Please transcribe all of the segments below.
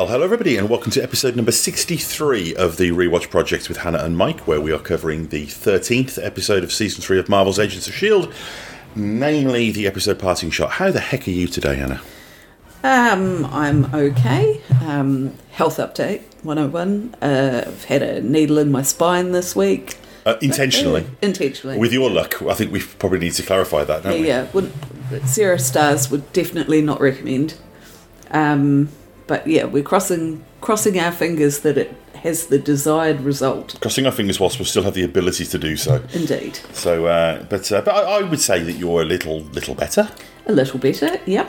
Well, hello everybody, and welcome to episode number 63 of the Rewatch Project with Hannah and Mike, where we are covering the 13th episode of season 3 of Marvel's Agents of S.H.I.E.L.D., namely the episode Parting Shot. How the heck are you today, Hannah? Um, I'm okay. Um, health update 101. Uh, I've had a needle in my spine this week. Uh, intentionally. Intentionally. With your luck, I think we probably need to clarify that, don't we? yeah, wouldn't, zero stars would definitely not recommend. Um, but yeah, we're crossing crossing our fingers that it has the desired result. Crossing our fingers whilst we still have the ability to do so. Indeed, So, uh, but uh, but I, I would say that you're a little little better. a little better. Yep.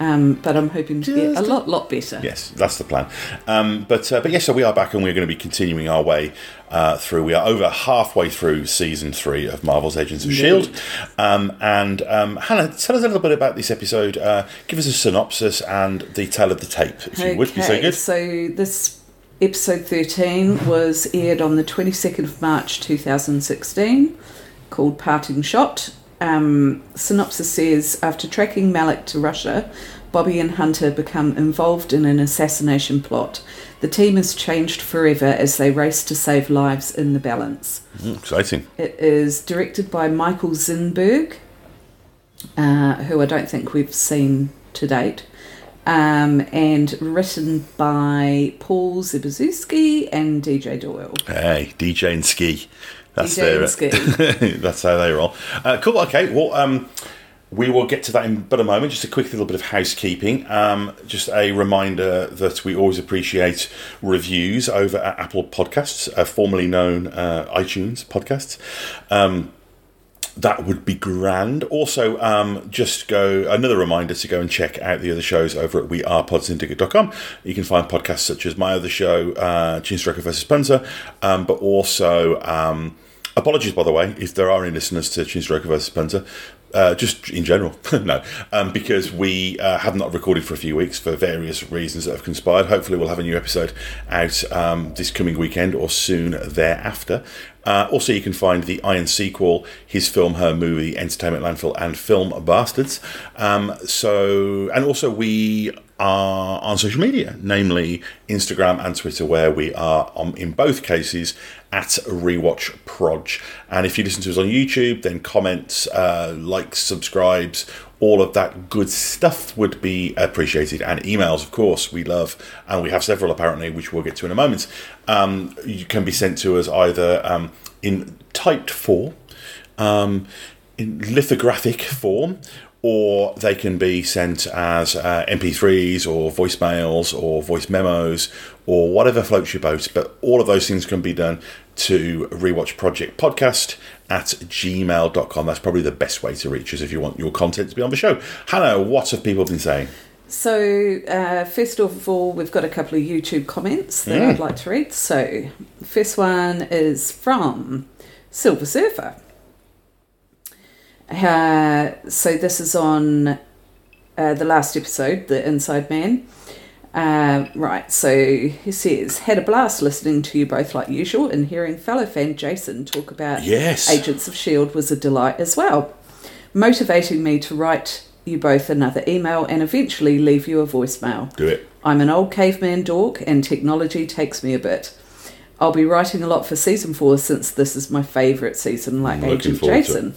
Um, but I'm hoping to get a lot lot better. Yes, that's the plan. Um, but uh, but yes, so we are back, and we're going to be continuing our way uh, through. We are over halfway through season three of Marvel's Agents of Shield. Um, and um, Hannah, tell us a little bit about this episode. Uh, give us a synopsis and the tale of the tape, if you would. Be so good. So this episode 13 was aired on the 22nd of March 2016, called Parting Shot. Um, synopsis says After tracking Malick to Russia, Bobbi and Hunter become involved in an assassination plot. The team is changed forever as they race to save lives in the balance. Mm, exciting. It is directed by Michael Zinberg, uh, who I don't think we've seen to date, um, and written by Paul Zbyszewski and DJ Doyle. Hey, DJ and ski. That's their, that's how they roll. Uh, cool. Okay. Well, um, we will get to that in but a moment. Just a quick little bit of housekeeping. Um, just a reminder that we always appreciate reviews over at Apple Podcasts, uh, formerly known uh, iTunes Podcasts. Um, that would be grand. Also, um, just go another reminder to go and check out the other shows over at wearepodsyndicate.com. You can find podcasts such as my other show, uh, Chinstroker versus Punter, um, but also um, apologies by the way if there are any listeners to Chinstroker versus Punter. Uh, just in general, no, um, because we uh, have not recorded for a few weeks for various reasons that have conspired. Hopefully, we'll have a new episode out um, this coming weekend or soon thereafter. Uh, also, you can find the Iron sequel, his film, her movie, Entertainment Landfill, and Film Bastards. Um, so, and also we are on social media, namely Instagram and Twitter, where we are on, in both cases at Rewatch Proj. And if you listen to us on YouTube, then comments, uh, likes, subscribes, all of that good stuff would be appreciated. And emails, of course, we love, and we have several apparently, which we'll get to in a moment. Um, you can be sent to us either um, in typed form, um, in lithographic form, or they can be sent as uh, MP3s or voicemails or voice memos or whatever floats your boat. But all of those things can be done to Rewatch Project Podcast at gmail.com. That's probably the best way to reach us if you want your content to be on the show. Hannah, what have people been saying? So, uh, first of all, we've got a couple of YouTube comments that Mm. I'd like to read. So, first one is from Silver Surfer. Uh, so, this is on uh, the last episode, The Inside Man. Uh, right, so he says, had a blast listening to you both like usual and hearing fellow fan Jason talk about Yes. Agents of S.H.I.E.L.D. was a delight as well, motivating me to write you both another email and eventually leave you a voicemail. Do it. I'm an old caveman dork and technology takes me a bit. I'll be writing a lot for season four since this is my favourite season, like Looking Agent Jason.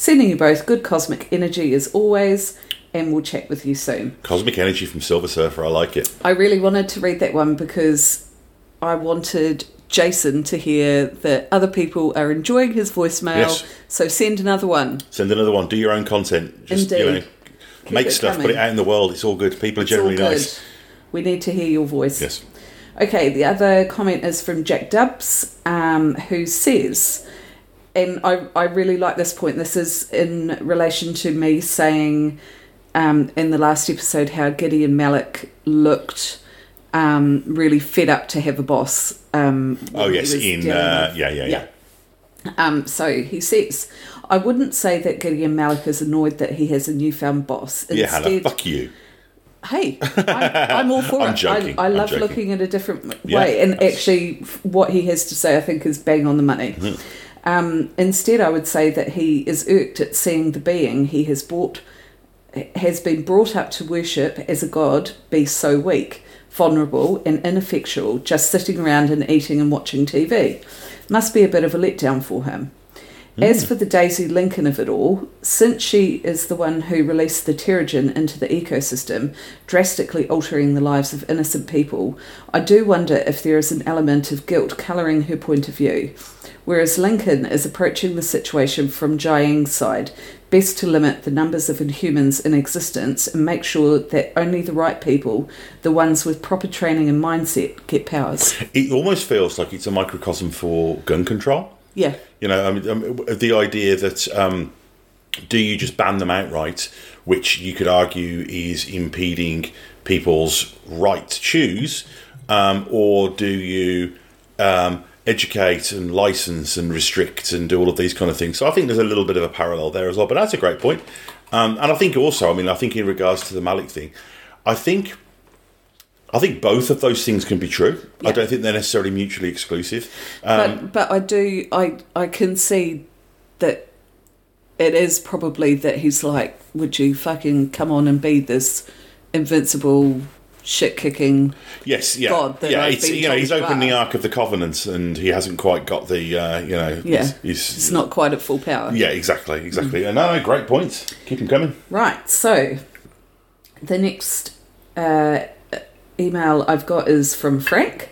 Sending you both good cosmic energy as always, and we'll chat with you soon. Cosmic Energy from Silver Surfer. I like it. I really wanted to read that one because I wanted Jason to hear that other people are enjoying his voicemail. Yes. So send another one. Send another one. Do your own content. Just, you Indeed. know, make stuff, put it out in the world. It's all good. People are It's all generally good. nice. We need to hear your voice. Yes. Okay, the other comment is from Jack Dubs, um, who says, and I, I really like this point. This is in relation to me saying um, in the last episode how Gideon Malick looked um, really fed up to have a boss. Um, Oh yes, in uh, with- yeah, yeah, yeah. Um, so he says, I wouldn't say that Gideon Malick is annoyed that he has a newfound boss. Yeah, Hannah, Instead, fuck you. hey, I'm, I'm all for I'm it. joking, I, I love joking. looking at a different Yeah, way, and that's- actually, what he has to say, I think, is bang on the money. Mm-hmm. Um, instead, I would say that he is irked at seeing the being he has brought has been brought up to worship as a god be so weak, vulnerable, and ineffectual, just sitting around and eating and watching TV. Must be a bit of a letdown for him. As for the Daisy Lincoln of it all, since she is the one who released the Terrigen into the ecosystem, drastically altering the lives of innocent people, I do wonder if there is an element of guilt colouring her point of view. Whereas Lincoln is approaching the situation from Jiaying's side, best to limit the numbers of inhumans in existence and make sure that only the right people, the ones with proper training and mindset, get powers. It almost feels like it's a microcosm for gun control. Yeah. You know, I mean, um, the idea that um, do you just ban them outright, which you could argue is impeding people's right to choose, um, or do you um, educate and license and restrict and do all of these kind of things? So I think there's a little bit of a parallel there as well. But that's a great point. Um, and I think also, I mean, I think in regards to the Malick thing, I think. I think both of those things can be true. I don't think they're necessarily mutually exclusive. Um, but but I do I I can see that it is probably that he's like, would you fucking come on and be this invincible shit kicking? Yes, yeah, God yeah. I've you know, he's opened the. Ark of the Covenant, and he hasn't quite got the, uh, you know, Yeah, he's, he's- it's not quite at full power. Yeah, exactly, exactly. And no, no, great points. Keep them coming. Right. So the next uh, email I've got is from Frank.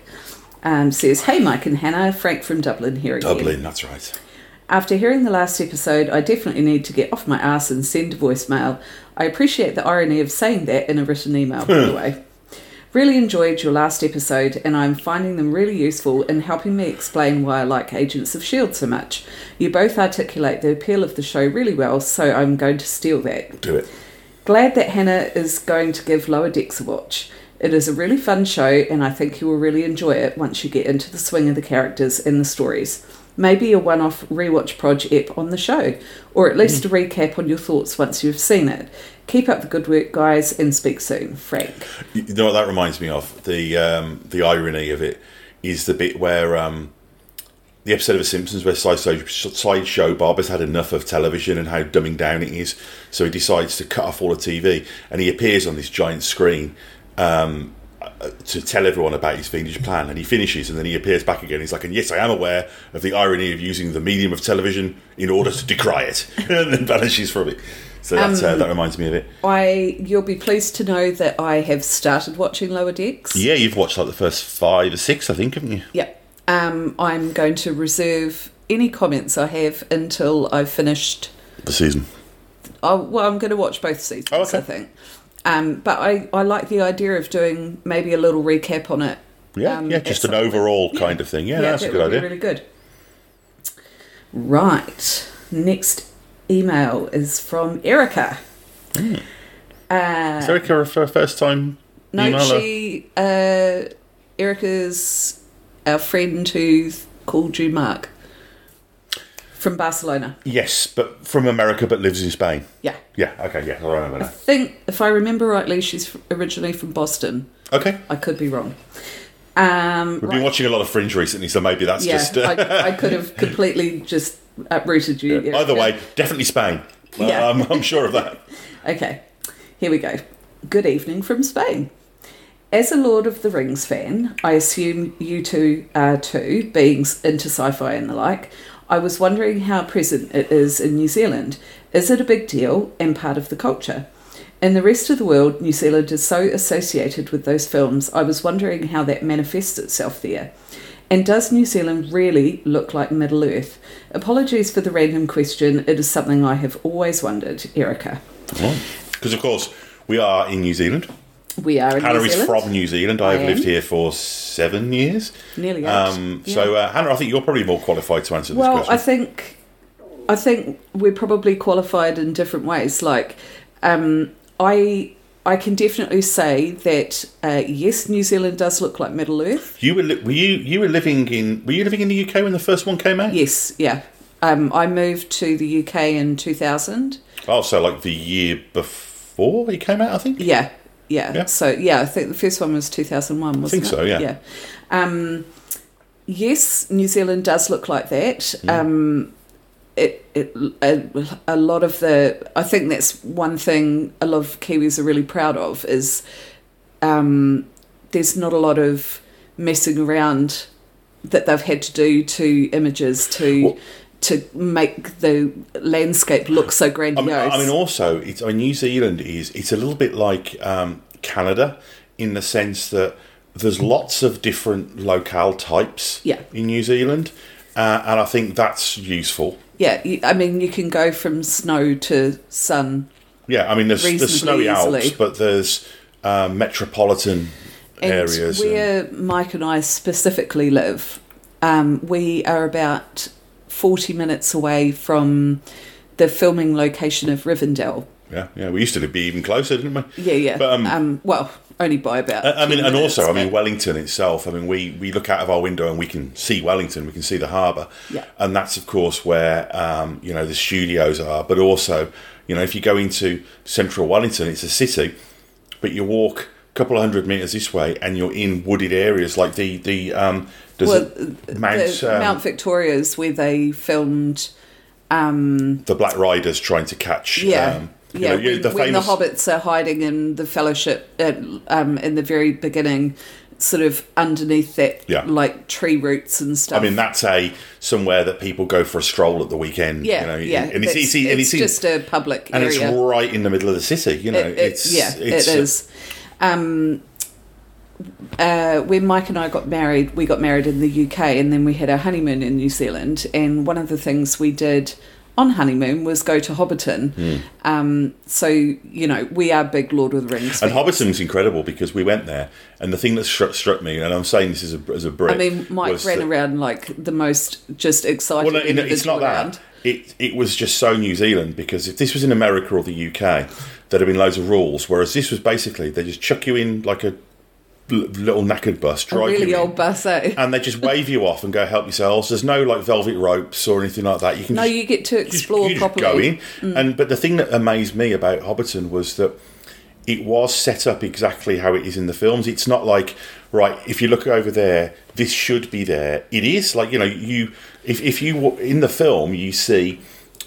Um, says, "Hey Mike and Hannah, Frank from Dublin here again. Dublin, that's right. After hearing the last episode, I definitely need to get off my ass and send a voicemail. I appreciate the irony of saying that in a written email, by the way. Really enjoyed your last episode, and I'm finding them really useful in helping me explain why I like Agents of S.H.I.E.L.D. so much. You both articulate the appeal of the show really well, so I'm going to steal that. Do it. Glad that Hannah is going to give Lower Decks a watch. It is a really fun show, and I think you will really enjoy it once you get into the swing of the characters and the stories. Maybe a one off rewatch project on the show, or at least a recap on your thoughts once you've seen it. Keep up the good work, guys, and speak soon. Frank. You know what that reminds me of? The um, the irony of it is the bit where um, the episode of The Simpsons where Sideshow, Sideshow Bob has had enough of television and how dumbing down it is, so he decides to cut off all the TV, and he appears on this giant screen um, to tell everyone about his fiendish plan, and he finishes, and then he appears back again. He's like, "And yes, I am aware of the irony of using the medium of television in order to decry it," and then vanishes from it. So that's, uh, that reminds me of it. I you'll be pleased to know that I have started watching Lower Decks. Yeah, you've watched like the first five or six, I think, haven't you? Yep. Um, I'm going to reserve any comments I have until I've finished The season. Oh, well, I'm going to watch both seasons, Oh, okay. I think. Um, but I, I like the idea of doing maybe a little recap on it. Yeah, um, yeah, just an overall kind of thing. Yeah, that's a good idea. Really good. Right. Next email is from Erica. Uh, Is Erica a f- first time no, emailer? she. Uh, Erica's our friend who called you Mark from Barcelona. Yes, but from America, but lives in Spain. Yeah. Yeah, okay, yeah, I remember I that. think, if I remember rightly, she's originally from Boston. Okay, I could be wrong. Um, we've right. been watching a lot of Fringe recently, so maybe that's yeah, just. Uh, I, I could have completely just uprooted you. yeah. Either way, definitely Spain. Uh, Yeah. I'm, I'm sure of that. Okay, here we go. Good evening from Spain. As a Lord of the Rings fan, I assume you two are too, being into sci fi and the like. I was wondering how present it is in New Zealand. Is it a big deal and part of the culture? In the rest of the world, New Zealand is so associated with those films, I was wondering how that manifests itself there. And does New Zealand really look like Middle Earth? Apologies for the random question, it is something I have always wondered, Erica. Because, of course, we are in New Zealand. We are in Hannah New is Zealand. from New Zealand. I I have lived here for seven years. Nearly. Um, Yeah. So, uh, Hannah, I think you're probably more qualified to answer this question. well. I think I think we're probably qualified in different ways. Like, um, I I can definitely say that uh, yes, New Zealand does look like Middle Earth. You were li- were you you were living in were you living in the UK when the first one came out? Yes, yeah. Um, I moved to the UK in 2000. Oh, so like the year before it came out, I think. Yeah, yeah. Yeah. So yeah, I think the first one was 2001, wasn't think it? so, yeah. Yeah. Um, yes, New Zealand does look like that. Mm. Um, it, it a, a lot of the I think that's one thing a lot of Kiwis are really proud of is um, there's not a lot of messing around that they've had to do to images to Well- to make the landscape look so I grandiose. mean, I mean, also, it's, I mean, New Zealand is it's a little bit like um, Canada in the sense that there's lots of different locale types Yeah. in New Zealand, uh, and I think that's useful. yeah, I mean, you can go from snow to sun Yeah, I mean, there's, there's snowy Alps, but there's um, metropolitan And areas. and- where Mike and I specifically live, um, we are about 40 minutes away from the filming location of Rivendell. yeah, yeah, we used to be even closer, didn't we? Yeah, yeah. But, um, um, well, only by about. I I mean, 10 and minutes, also, I mean, Wellington itself. I mean, we, we look out of our window and we can see Wellington, we can see the harbour, Yeah. and that's of course where um, you know the studios are. But also, you know, if you go into central Wellington, it's a city, but you walk a couple of hundred meters this way and you're in wooded areas like the the there's well, a, Mount um, Mount Victoria's where they filmed. Um, the Black Riders trying to catch. yeah. um, you yeah, know, when, the when famous. the hobbits are hiding in the fellowship at, um, in the very beginning, sort of underneath that, Yeah. like tree roots and stuff. I mean, that's a somewhere that people go for a stroll at the weekend. yeah, you know, yeah, and it's easy, and it's it's, just a public and area. it's right in the middle of the city. You know, It- it- it's yeah, it's, it is. Um, uh, when Mike and I got married, we got married in the UK, and then we had our honeymoon in New Zealand. And one of the things we did on honeymoon was go to Hobbiton. Hmm. Um, so you know, we are big Lord of the Rings. And fans. Hobbiton's incredible because we went there, and the thing that struck, struck me, and I'm saying this as a, as a Brit. I mean, Mike ran that- around like the most just excited. Well, no, it's not individual that. It it was just so New Zealand because if this was in America or the UK, there'd have been loads of rules. Whereas this was basically they just chuck you in like a little knackered bus, drive really old bus, eh? and they just wave you off and go help yourselves. There's no like velvet ropes or anything like that. You can No, just, you get to explore just properly. go in. And but the thing that amazed me about Hobbiton was that it was set up exactly how it is in the films. It's not like right if you look over there, this should be there. It is like you know you if if you in the film you see.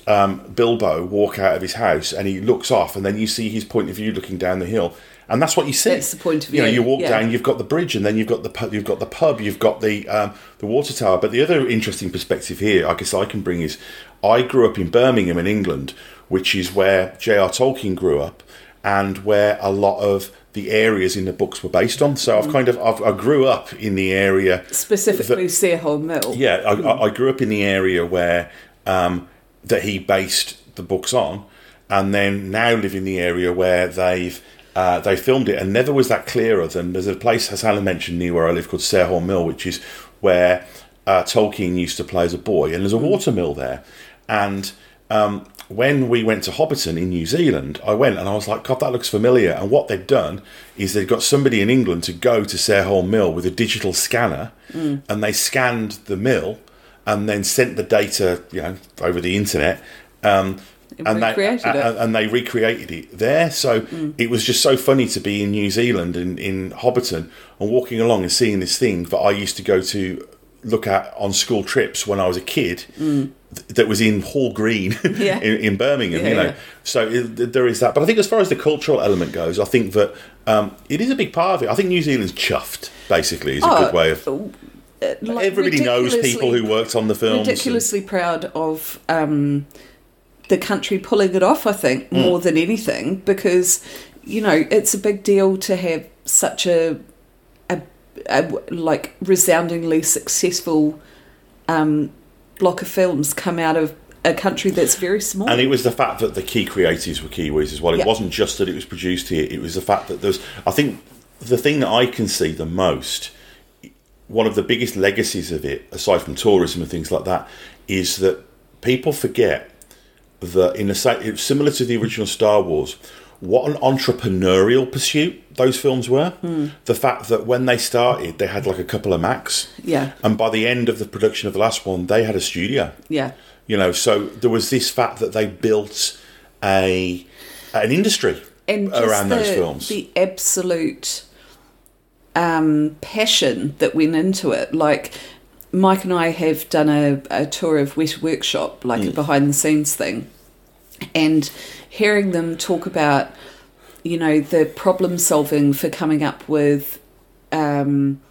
Um, Bilbo walk out of his house and he looks off, and then you see his point of view looking down the hill, and that's what you see. That's the point of You know, you walk yeah. down, you've got the bridge, and then you've got the pub, you've got the pub, you've got the um, the water tower. But the other interesting perspective here, I guess I can bring is, I grew up in Birmingham in England, which is where J.R. Tolkien grew up, and where a lot of the areas in the books were based on. So I've Mm. kind of I've, I grew up in the area Specifically, Sarehole Mill. yeah, I, I- I grew up in the area where um, that he based the books on, and then now live in the area where they've uh, they filmed it, and never was that clearer than there's a place, as Alan mentioned, near where I live called Sarehole Mill, which is where uh, Tolkien used to play as a boy, and there's a water mill there, and um, when we went to Hobbiton in New Zealand, I went and I was like, God, that looks familiar. And what they've done is they've got somebody in England to go to Sarehole Mill with a digital scanner, and they scanned the mill and then sent the data, you know, over the internet. Um, And and they, recreated it. and, and they recreated it there. So it was just so funny to be in New Zealand and in Hobbiton and walking along and seeing this thing that I used to go to look at on school trips when I was a kid. th- That was in Hall Green Yeah. in, in Birmingham, Yeah, you know. yeah. So it, there is that, but I think as far as the cultural element goes, I think that um, it is a big part of it. I think New Zealand's chuffed, basically, is a Oh, good way of. uh, like Everybody knows people who worked on the films. and- ridiculously proud of um, the country pulling it off. I think Hmm. more than anything because you know it's a big deal to have such a, a, a like resoundingly successful um, block of films come out of a country that's very small. And it was the fact that the key creatives were Kiwis as well. It Yeah. wasn't just that it was produced here, it was the fact that there's. I think the thing that I can see the most, one of the biggest legacies of it, aside from tourism and things like that, is that people forget that in a similar to the original Star Wars, what an entrepreneurial pursuit those films were. The fact that when they started, they had like a couple of Macs, Yeah. and by the end of the production of the last one, they had a studio. Yeah. You know, so there was this fact that they built a an industry and around the, those films. The absolute um, passion that went into it. Like Mike and I have done a, a tour of Weta Workshop, like Mm. a behind the scenes thing, and hearing them talk about, you know, the problem solving for coming up with. Um,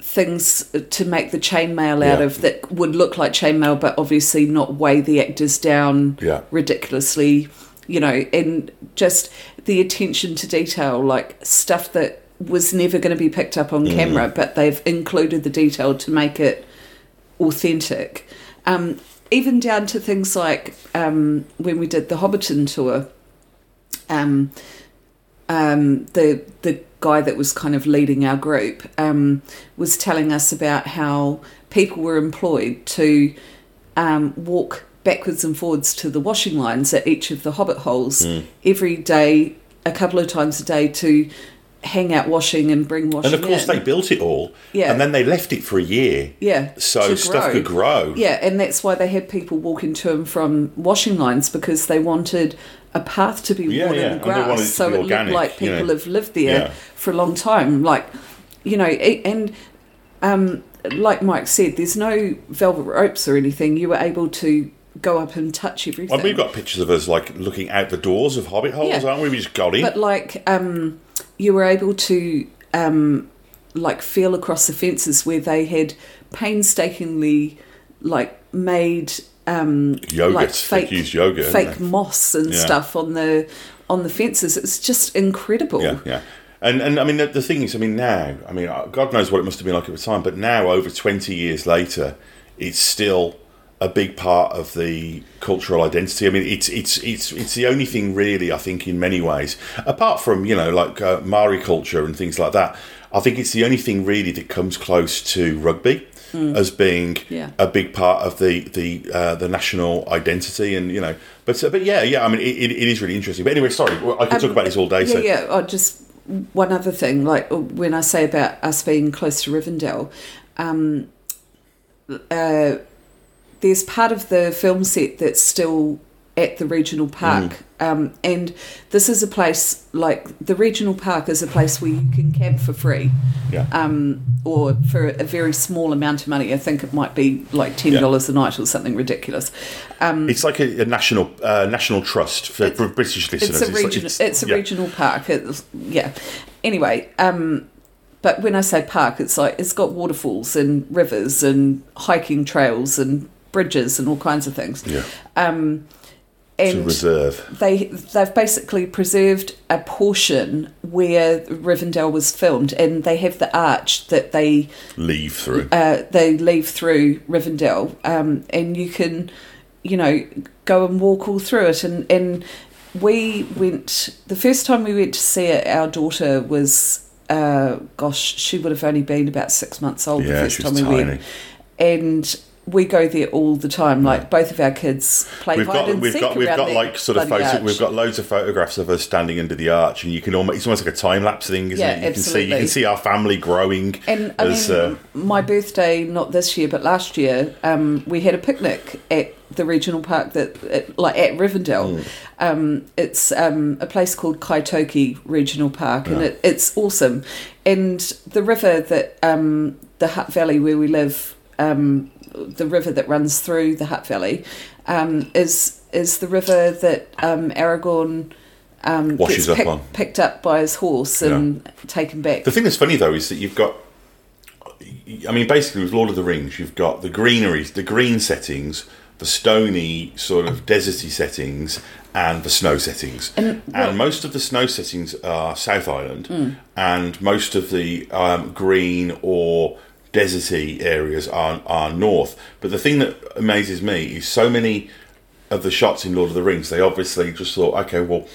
things to make the chainmail out Yeah. of that would look like chainmail but obviously not weigh the actors down Yeah. ridiculously you know and just the attention to detail like stuff that was never going to be picked up on camera but they've included the detail to make it authentic. Um, even down to things like um, when we did the hobbiton tour um, um, the the guy that was kind of leading our group um, was telling us about how people were employed to um, walk backwards and forwards to the washing lines at each of the hobbit holes every day, a couple of times a day to hang out washing and bring washing. and of course, in. they built it all, Yeah. and then they left it for a year, yeah, so stuff grow. could grow. Yeah, and that's why they had people walking to and from washing lines because they wanted a path to be Yeah, worn yeah, in it grass, to so be it looked organic, like you know. people have lived there Yeah. for a long time. Like, you know, and um, like Mike said, there's no velvet ropes or anything. You were able to go up and touch everything. Well, we've got pictures of us like looking out the doors of Hobbit holes, Yeah. aren't we? We just got in. But like, um, you were able to um, like feel across the fences where they had painstakingly like made um, Yogurt. like fake yogurt, fake moss and Yeah. stuff on the on the fences. It's just incredible. Yeah, yeah. And and I mean the, the thing is, I mean now, I mean uh, God knows what it must have been like at the time, but now over twenty years later, it's still a big part of the cultural identity. I mean, it's it's it's it's the only thing really I think in many ways, apart from you know like uh, Maori culture and things like that. I think it's the only thing really that comes close to rugby as being Yeah. a big part of the the uh, the national identity, and you know, but uh, but yeah, yeah. I mean, it, it, it is really interesting. But anyway, sorry, I could talk about this all day. Yeah, so yeah. Oh, just one other thing, like when I say about us being close to Rivendell, um, uh, there's part of the film set that's still at the regional park, Mm. um, and this is a place like the regional park is a place where you can camp for free. yeah. Um, or for a very small amount of money, I think it might be like ten dollars a night or something ridiculous. Um, It's like a, a national uh, national trust for It's- British listeners. it's a like- regional. It's, a yeah. regional park. It's, yeah. Anyway, um, but when I say park, it's like it's got waterfalls and rivers and hiking trails and bridges and all kinds of things. Yeah, Um, and reserve. they they've basically preserved a portion where Rivendell was filmed, and they have the arch that they Leave through. uh, they leave through Rivendell, um, and you can, you know, go and walk all through it. And, and we went the first time we went to see it. Our daughter was, uh, gosh, she would have only been about six months old the first she time we tiny. went, and we go there all the time. Like both of our kids play We've hide got and we've seek got we've got like sort of photo, arch. we've got loads of photographs of us standing under the arch, and you can almost it's almost like a time lapse thing, isn't Yeah, it? You can see you can see our family growing. And I mean, uh, my birthday, not this year, but last year, um, we had a picnic at the regional park that, at, like at Rivendell. Mm. Um, it's um, a place called Kaitoke Regional Park, and it, it's awesome. And the river that um, the Hutt Valley where we live, um, the river that runs through the Hutt Valley, um, is is the river that um, Aragorn. Um, Washes up pick- on. picked up by his horse and taken back. The thing that's funny though is that you've got, I mean, basically with Lord of the Rings, you've got the greeneries, the green settings, the stony sort of deserty settings, and the snow settings. And And, most of the snow settings are South Island, and most of the um, green or deserty areas are are north. But the thing that amazes me is so many of the shots in Lord of the Rings. They obviously just thought, okay, well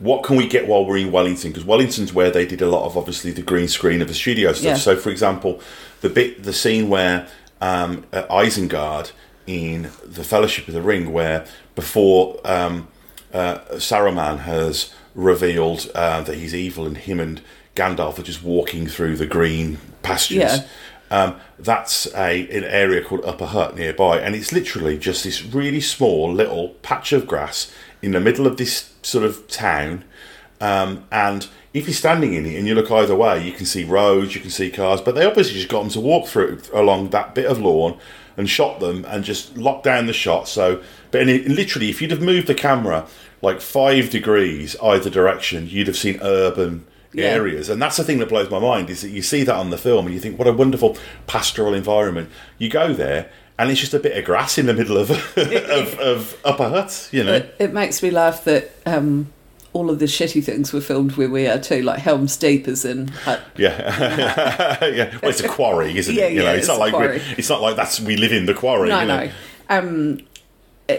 what can we get while we're in Wellington? Because Wellington's where they did a lot of obviously the green screen of the studio stuff. Yeah. So, for example, the bit, the scene where um, at Isengard in the Fellowship of the Ring, where before um, uh, Saruman has revealed uh, that he's evil, and him and Gandalf are just walking through the green pastures. Yeah. Um, that's a an area called Upper Hutt nearby, and it's literally just this really small little patch of grass in the middle of this sort of town. Um, and if you're standing in it and you look either way, you can see roads, you can see cars, but they obviously just got them to walk through along that bit of lawn and shot them and just locked down the shot. So, but it, literally, if you'd have moved the camera like five degrees either direction, you'd have seen urban Yeah. areas. And that's the thing that blows my mind is that you see that on the film and you think, what a wonderful pastoral environment. You go there and it's just a bit of grass in the middle of of, of Upper Hutt, you know. It, it makes me laugh that um, all of the shitty things were filmed where we are too, like Helm's Deep is in Hut. Yeah, yeah. Well, it's a quarry, isn't Yeah, it? You know, yeah, it's, it's not like we it's not like that's we live in the quarry. No, you know? no. Um,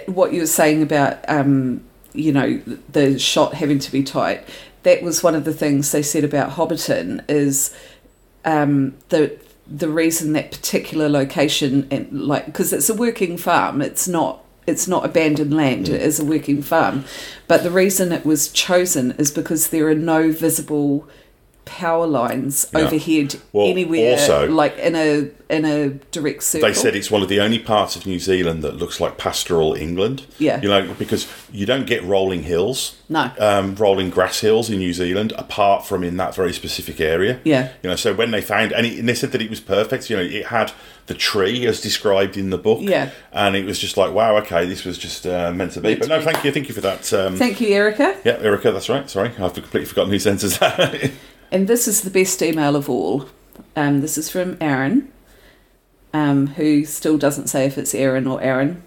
what you were saying about, um, you know, the shot having to be tight, that was one of the things they said about Hobbiton is um, the the reason that particular location and like because it's a working farm, it's not it's not abandoned land, it is a working farm, but the reason it was chosen is because there are no visible power lines Yeah. overhead Well, anywhere also- like in a in a direct circle. They said it's one of the only parts of New Zealand that looks like pastoral England. Yeah. You know, because you don't get rolling hills. No. Um, rolling grass hills in New Zealand, apart from in that very specific area. Yeah. You know, so when they found, and, it, and they said that it was perfect, you know, it had the tree as described in the book. Yeah. And it was just like, wow, okay, this was just uh, meant to be. But no, thank you. Thank you for that. Um, Thank you, Erica. yeah, Erica, that's right. Sorry, I've completely forgotten who sent us that. And this is the best email of all. Um, this is from Aaron, um, who still doesn't say if it's Aaron or Aaron,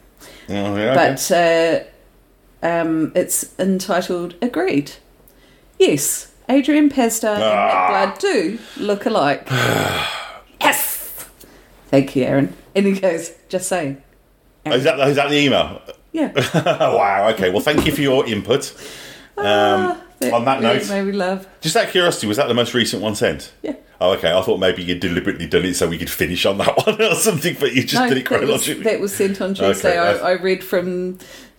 oh, yeah, okay. but uh, um, it's entitled "Agreed." Yes, Adrian and Ah. Nick Blood do look alike. yes. Thank you, Aaron. And he goes, "Just saying." is, that, is that the email? Yeah. wow, okay. Well, thank you for your input. On that note, me laugh. just out of curiosity, was that the most recent one sent? Yeah. Oh, okay. I thought maybe you'd deliberately done it so we could finish on that one or something, but you just No, did it that was, chronologically. that was sent on Tuesday. Okay, I, I read from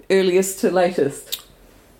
earliest to latest.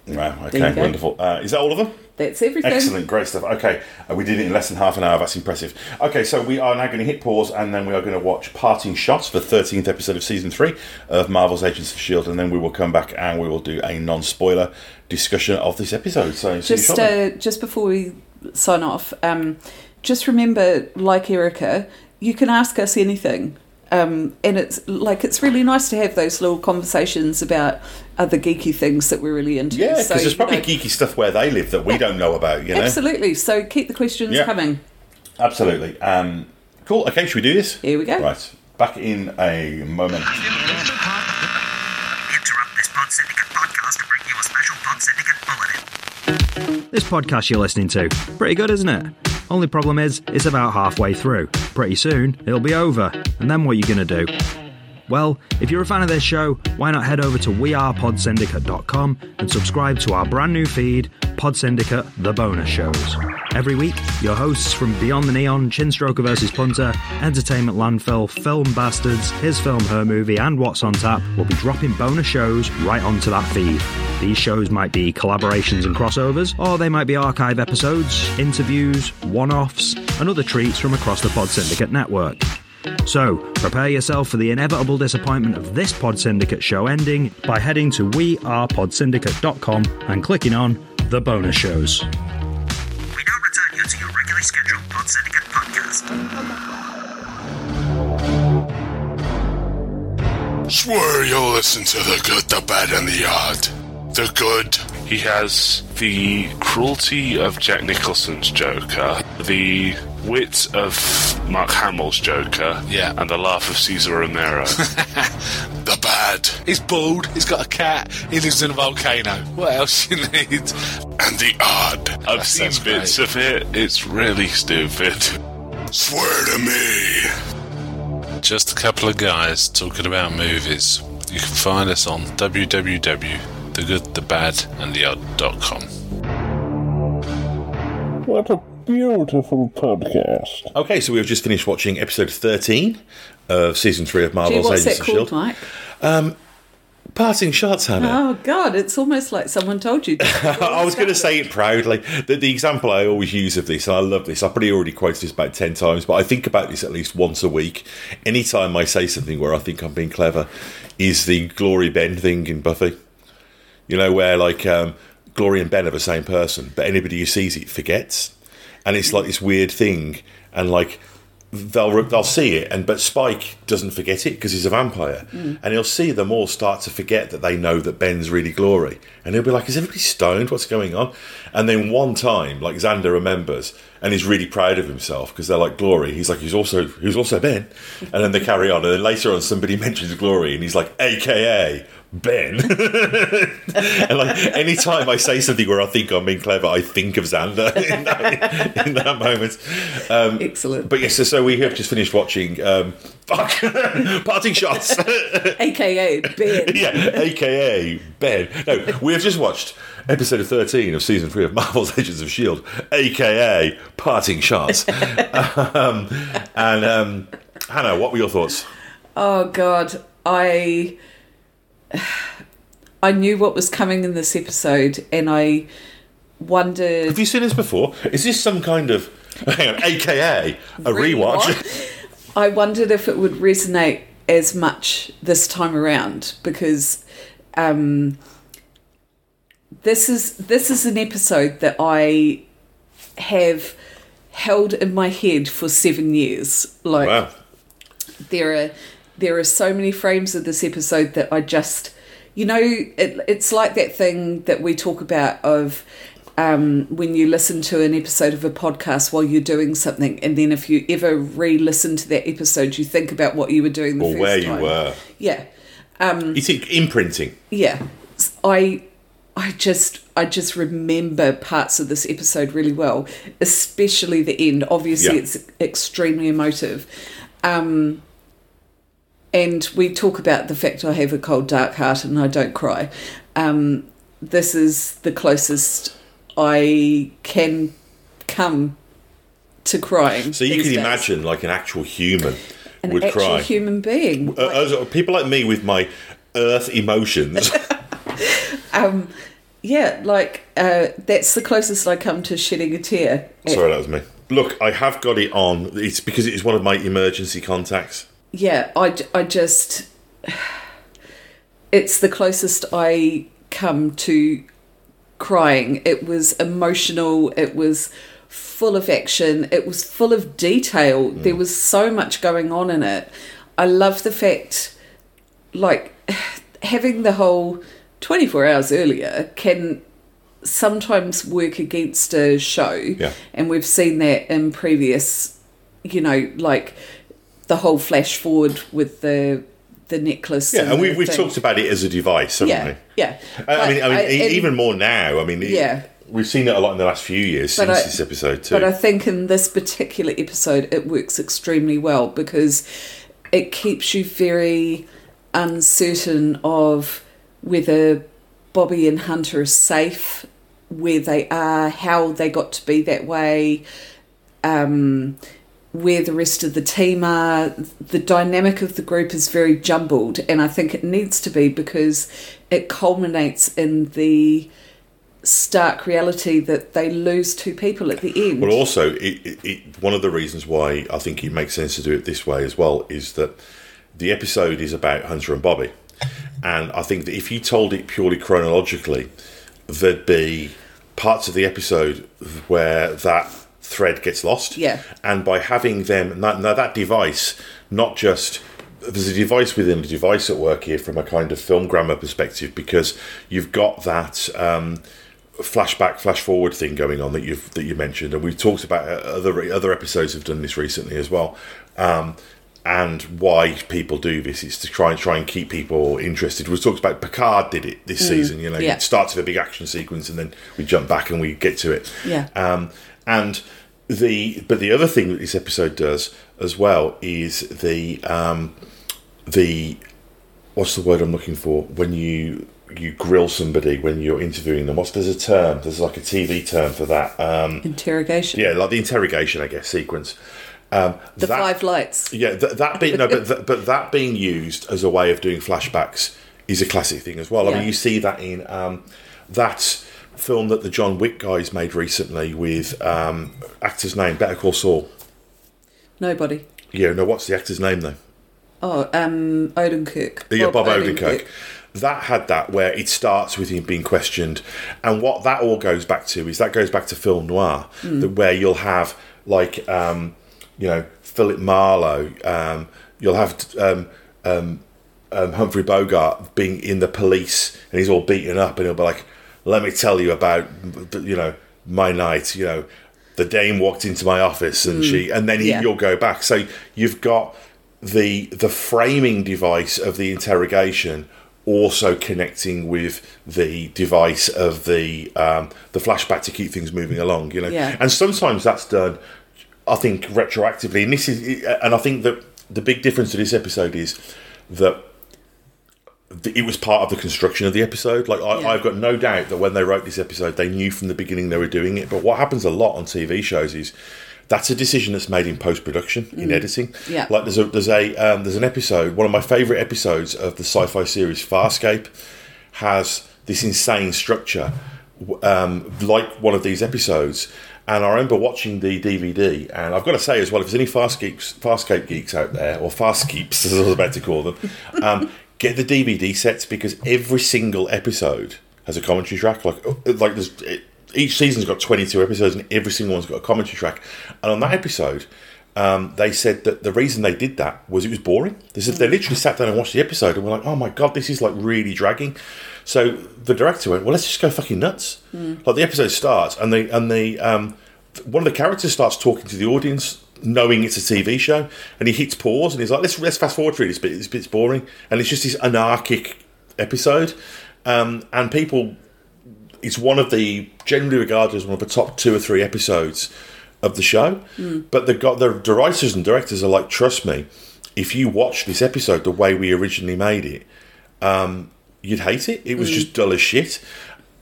Wow, okay, wonderful. Uh, is that all of them? That's everything. Excellent, great stuff. Okay, uh, we did it in less than half an hour. That's impressive. Okay, so we are now going to hit pause, and then we are going to watch Parting Shots, for the thirteenth episode of season three of Marvel's Agents of Shield, and then we will come back and we will do a non-spoiler discussion of this episode. So, just uh, just before we sign off, um, just remember, like Erica, you can ask us anything. Um, and it's like it's really nice to have those little conversations about other geeky things that we're really into. yeah, because So, there's probably know, geeky stuff where they live that we don't know about. You know, Absolutely. So keep the questions Yeah. coming. Absolutely. Um, cool. Okay, should we do this? Here we go. Right. Back in a moment. Interrupt this Pod Syndicate podcast to bring you a special Pod Syndicate bulletin. This podcast you're listening to, pretty good, isn't it? Only problem is, it's about halfway through. Pretty soon, it'll be over. And then what are you going to do? Well, if you're a fan of this show, why not head over to wearepodsyndicate.com and subscribe to our brand new feed, Pod Syndicate The Bonus Shows. Every week, your hosts from Beyond the Neon, Chinstroker vs. Punter, Entertainment Landfill, Film Bastards, His Film, Her Movie, and What's on Tap will be dropping bonus shows right onto that feed. These shows might be collaborations and crossovers, or they might be archive episodes, interviews, one offs, and other treats from across the Pod Syndicate network. So, prepare yourself for the inevitable disappointment of this Pod Syndicate show ending by heading to wearepodsyndicate.com and clicking on the bonus shows. We now return you to your regularly scheduled Pod Syndicate podcast. Swear you'll listen to the good, the bad, and the odd. The good. He has the cruelty of Jack Nicholson's Joker, the wit of Mark Hamill's Joker, Yeah. and the laugh of Cesar Romero. The bad. He's bald, he's got a cat, he lives in a volcano. What else you need? And the odd. I've That seen bits great. of it. It's really stupid. Swear to me. Just a couple of guys talking about movies. You can find us on www.thegoodthebadandtheodd.com. What a beautiful podcast. Okay, so we've just finished watching episode 13 of season three of Gee, Marvel's what's Agents that of called, S.H.I.E.L.D. Mike? Um, Parting shots, Hannah. Oh God, it's almost like someone told you. I was going to say it proudly. The, the example I always use of this, and I love this, I probably already quoted this about 10 times, but I think about this at least once a week. Anytime I say something where I think I'm being clever, is the Glory Ben thing in Buffy. You know, where like um, Glory and Ben are the same person, but anybody who sees it forgets. And it's like this weird thing, and like they'll they'll see it, and but Spike doesn't forget it because he's a vampire, and he'll see them all start to forget that they know that Ben's really Glory, and he'll be like, "Is everybody stoned? What's going on?" And then one time, like Xander remembers, and he's really proud of himself because they're like Glory. He's like, "He's also he's also Ben," and then they carry on, and then later on, somebody mentions Glory, and he's like, "AKA." Ben, and like anytime I say something where I think I'm being clever, I think of Xander in that, in that moment. Um, Excellent. but yes, so, so we have just finished watching um, fuck, parting shots. AKA Ben. yeah, aka Ben. No, we have just watched episode 13 of season three of Marvel's Agents of Shield, aka parting shots. um, and um, Hannah, what were your thoughts? Oh God, I I knew what was coming in this episode, and I wondered. Have you seen this before? Is this some kind of hang on, aka a rewatch? I wondered if it would resonate as much this time around because um, this is this is an episode that I have held in my head for seven years. Like Wow. there are there are so many frames of this episode that I just you know it, it's like that thing that we talk about of um, when you listen to an episode of a podcast while you're doing something and then if you ever re-listen to that episode you think about what you were doing the Or first where you time. were. yeah You think imprinting? yeah i i just i just remember parts of this episode really well especially the end obviously Yeah. it's extremely emotive um and we talk about the fact i have a cold dark heart and i don't cry um this is the closest i can come to crying So you can days. imagine like an actual human an would actual cry. human being Uh, as- people like me with my earth emotions. yeah like uh that's the closest i come to shedding a tear. Sorry, that was me. Look, I have got it on. It's because it's one of my emergency contacts. yeah I, I just it's the closest i come to crying. It was emotional. It was full of action. It was full of detail. There was so much going on in it. I love the fact like having the whole 24 hours earlier can sometimes work against a show Yeah. and we've seen that in previous you know like the whole flash forward with the the necklace Yeah, and the we've, we've talked about it as a device, haven't yeah we? yeah I, I mean, I mean, e- even more now. I mean, it- Yeah. we've seen it a lot in the last few years But since I- this episode too. But I think in this particular episode, it works extremely well because it keeps you very uncertain of whether Bobbi and Hunter are safe, where they are, how they got to be that way, um, where the rest of the team are. The dynamic of the group is very jumbled, and I think it needs to be because it culminates in the stark reality that they lose two people at the end. Well, also, it, it, it, one of the reasons why I think it makes sense to do it this way as well is that the episode is about Hunter and Bobby. And I think that if you told it purely chronologically, there'd be parts of the episode where that thread gets lost. Yeah. And by having them, now, now that device, not just there's a device within a device at work here from a kind of film grammar perspective because you've got that um, flashback, flash forward thing going on that you've that you mentioned, and we've talked about uh, other other episodes have done this recently as well. Um, and why people do this is to try and try and keep people interested. We talked about Picard did it this season. You know, yeah. it starts with a big action sequence, and then we jump back and we get to it. Yeah. Um, and the but the other thing that this episode does as well is the um, the what's the word I'm looking for when you you grill somebody when you're interviewing them. What's there's a term? There's like a TV term for that. Um, Interrogation. yeah, like the interrogation, I guess sequence. Um, The that- five lights. yeah, th- that being no, but th- but that being used as a way of doing flashbacks is a classic thing as well. I Yeah. mean, you see that in um, that film that the John Wick guys made recently with um, actor's name Better Call Saul. Nobody. Yeah, no, what's the actor's name though? Oh, um, Odenkirk. Yeah, Bob, Odenkirk. That had that where it starts with him being questioned, and what that all goes back to is that goes back to film noir, that where you'll have like um, you know Philip Marlowe, um, you'll have um, um, um, Humphrey Bogart being in the police, and he's all beaten up, and he'll be like, "Let me tell you about you know my night," you know. The dame walked into my office, and she, and then he, Yeah. you'll go back. So you've got the the framing device of the interrogation also connecting with the device of the um, the flashback to keep things moving along. You know, Yeah. and sometimes that's done. I think retroactively, and this is, and I think that the big difference to this episode is that it was part of the construction of the episode. Like I, Yeah. I've got no doubt that when they wrote this episode, they knew from the beginning they were doing it. But what happens a lot on TV shows is that's a decision that's made in post production in editing. Mm. Yeah. like there's a there's a um, there's an episode. One of my favorite episodes of the sci-fi series Farscape has this insane structure, um, like one of these episodes. And I remember watching the DVD, and I've got to say as well, if there's any Farscape, Farscape geeks out there, or Farskeeps as I was about to call them, um, get the DVD sets because every single episode has a commentary track. Like, uh, like there's it, each season's got 22 episodes, and every single one's got a commentary track. And on that episode, um, they said that the reason they did that was it was boring. They said they literally sat down and watched the episode and were like, "Oh my god, this is like really dragging." So the director went, "Well, let's just go fucking nuts." Like the episode starts and the and the um, one of the characters starts talking to the audience, knowing it's a TV show, and he hits pause and he's like, "Let's let's fast forward through this bit. This bit's boring," and it's just this anarchic episode, um, and people it's one of the generally regarded as one of the top two or three episodes of the show. But the got the, the writers and directors are like, trust me, if you watch this episode the way we originally made it, um, you'd hate it. It was mm. just dull as shit.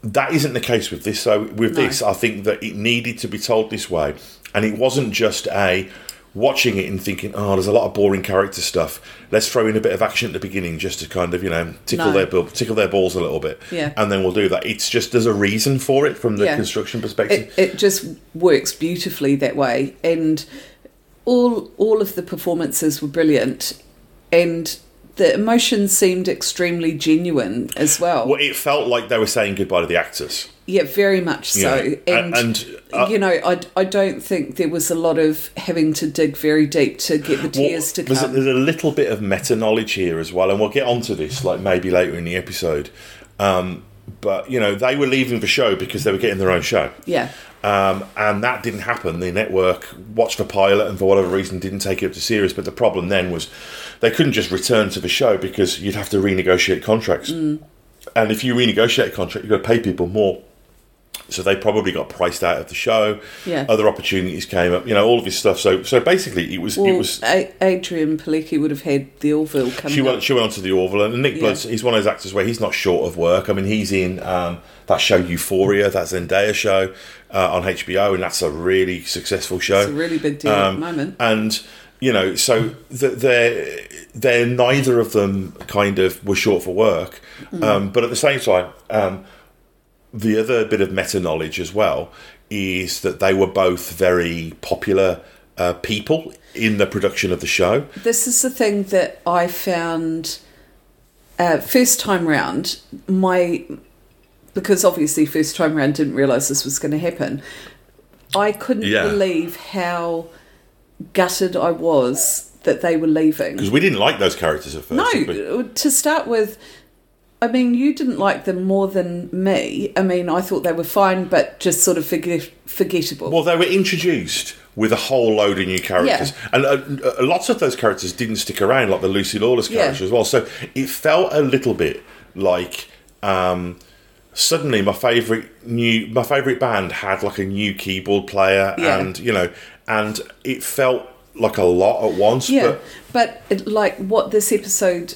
That isn't the case with this. So with this, I think that it needed to be told this way, and it wasn't just a watching it and thinking, oh, there's a lot of boring character stuff. Let's throw in a bit of action at the beginning just to kind of you know tickle No. their tickle their balls a little bit, Yeah. and then we'll do that. It's just there's a reason for it from the Yeah. construction perspective. It, it just works beautifully that way, and all all of the performances were brilliant, and the emotion seemed extremely genuine as well. well, it felt like they were saying goodbye to the actors. Yeah, very much so. Yeah. And, And- uh, you know, I, I don't think there was a lot of having to dig very deep to get the tears to there's a, come. there's a little bit of meta knowledge here as well, and we'll get onto this like maybe later in the episode. Um, but you know, they were leaving the show because they were getting their own show. yeah, Um, and that didn't happen. The network watched the pilot and for whatever reason didn't take it up to series. But the problem then was they couldn't just return to the show because you'd have to renegotiate contracts. Mm. And if you renegotiate a contract, you've got to pay people more. So they probably got priced out of the show. Yeah. Other opportunities came up. You know, all of his stuff. So so basically, it was it was. A- Adrianne Palicki would have had the Orville coming She up. went. She went on to the Orville, and Nick Yeah. Blood's. He's one of those actors where he's not short of work. I mean, he's in um, that show Euphoria, that Zendaya show uh, on HBO, and that's a really successful show. It's a really big deal at the Um, moment. And you know, so th- they're they're neither of them kind of were short for work, Mm. um, but at the same time, um, the other bit of meta knowledge as well is that they were both very popular uh, people in the production of the show. This is the thing that I found uh, first time round. My because obviously first time round didn't realise this was going to happen. I couldn't Yeah. believe how gutted I was that they were leaving. Because we didn't like those characters at first. No, to start with, I mean, you didn't like them more than me. I mean, I thought they were fine, but just sort of forget, forgettable. Well, they were introduced with a whole load of new characters, and uh, uh, lots of those characters didn't stick around, like the Lucy Lawless Yeah. character as well. So it felt a little bit like um, suddenly my favorite new my favorite band had like a new keyboard player, Yeah. and you know, and it felt like a lot at once. yeah, But but like what this episode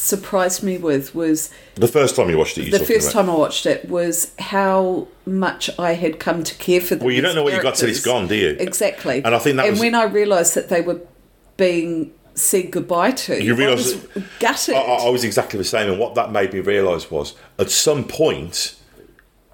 surprised me with was the first time you watched it, you the first time I watched it was how much I had come to care for them. Well, you don't know what you got till it's gone, do you? Exactly. And I think that and was- when I realised that they were being said goodbye to. You realise I gutted. I, I was exactly the same, and what that made me realise was, at some point,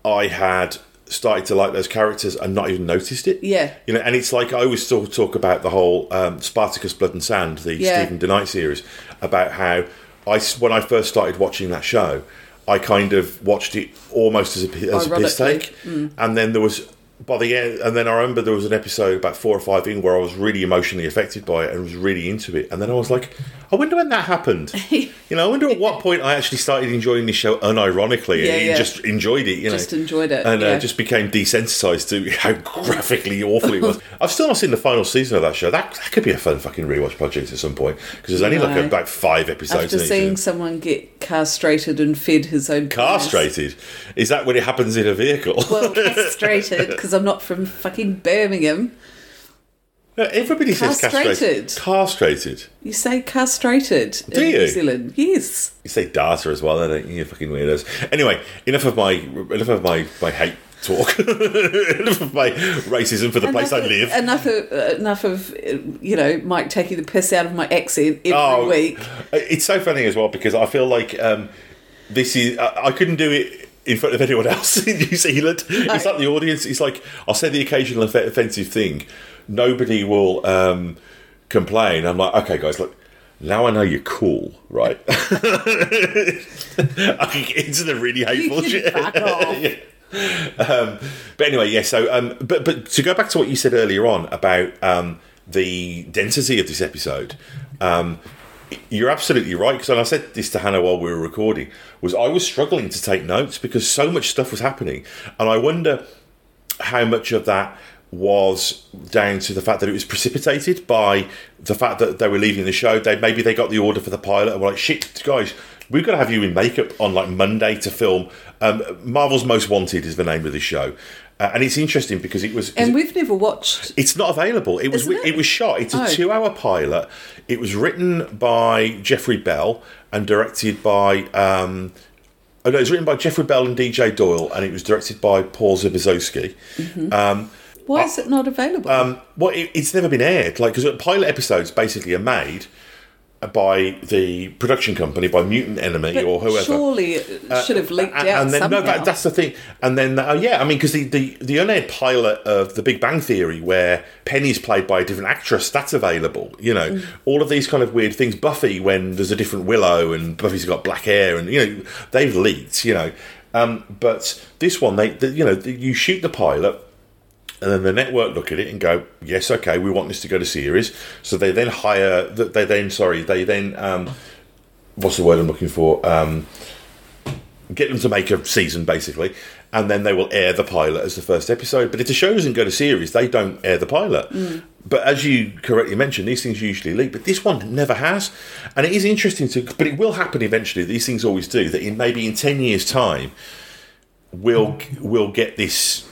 I had started to like those characters and not even noticed it. Yeah. you know, and it's like I always still talk about the whole um, Spartacus Blood and Sand, the Yeah. Steven DeKnight series, about how I when I first started watching that show, I kind of watched it almost as a as a piss take, mm. and then there was. By the end, and then I remember there was an episode about four or five in where I was really emotionally affected by it and was really into it. And then I was like, I wonder when that happened. you know, I wonder at what point I actually started enjoying this show unironically Yeah, and yeah. just enjoyed it. You know, Just enjoyed it, and yeah. uh, just became desensitized to how graphically awful it was. I've still not seen the final season of that show. That, that could be a fun fucking rewatch project at some point because there's only like about five episodes. After each seeing someone get castrated and fed his own penis. castrated, is that when it happens in a vehicle? Well, castrated because I'm not from fucking Birmingham. No, Everybody says castrated. Castrated. Castrated. You say castrated Do in you? New Zealand. Yes. You say data as well, don't you? You fucking weirdos. Anyway, enough of my enough of my, my hate talk. enough of my racism for the place I live. Enough of, uh, enough of, uh, you know, Mike taking the piss out of my accent every Oh, week. It's so funny as well because I feel like um, this is I, I couldn't do it in front of anyone else in New Zealand. It's like the audience. It's like I'll say the occasional off- offensive thing. Nobody will um, complain. I'm like, okay, guys, look. Now I know you're cool, right? I can get into the really hateful shit. Yeah. Um, but anyway, yeah. So, um, but but to go back to what you said earlier on about um, the density of this episode, um, you're absolutely right. Because I said this to Hannah while we were recording, was I was struggling to take notes because so much stuff was happening, and I wonder how much of that was down to the fact that it was precipitated by the fact that they were leaving the show. They maybe they got the order for the pilot and were like, "Shit, guys, we've got to have you in makeup on like Monday to film." Um, Marvel's Most Wanted is the name of the show, uh, and it's interesting because it was. And we've never watched. It's not available. It was it? it? was shot. It's a Oh. two-hour pilot. It was written by Jeffrey Bell and directed by. Um, oh no, it was written by Jeffrey Bell and DJ Doyle, and it was directed by Paul Zbyszewski. Um, Why is it not available? um, well, it, it's never been aired. Like because pilot episodes basically are made by the production company, by Mutant Enemy But or whoever. Surely it should have leaked And- out and then somehow. no, that, that's the thing. And then uh, yeah, I mean, because the, the the unaired pilot of The Big Bang Theory, where Penny's played by a different actress, that's available. You know, Mm. all of these kind of weird things. Buffy, when there's a different Willow, and Buffy's got black hair, and you know, they've leaked. You know, um, but this one, they, the, you know, you shoot the pilot. And then the network look at it and go, yes, okay, we want this to go to series. So they then hire, they then, sorry, they then, um, what's the word I'm looking for? Um, get them to make a season basically and then they will air the pilot as the first episode. But if the show doesn't go to series they don't air the pilot. But as you correctly mentioned these things usually leak but this one never has. And it is interesting to but it will happen eventually these things always do that in maybe in 10 years time we'll we'll get this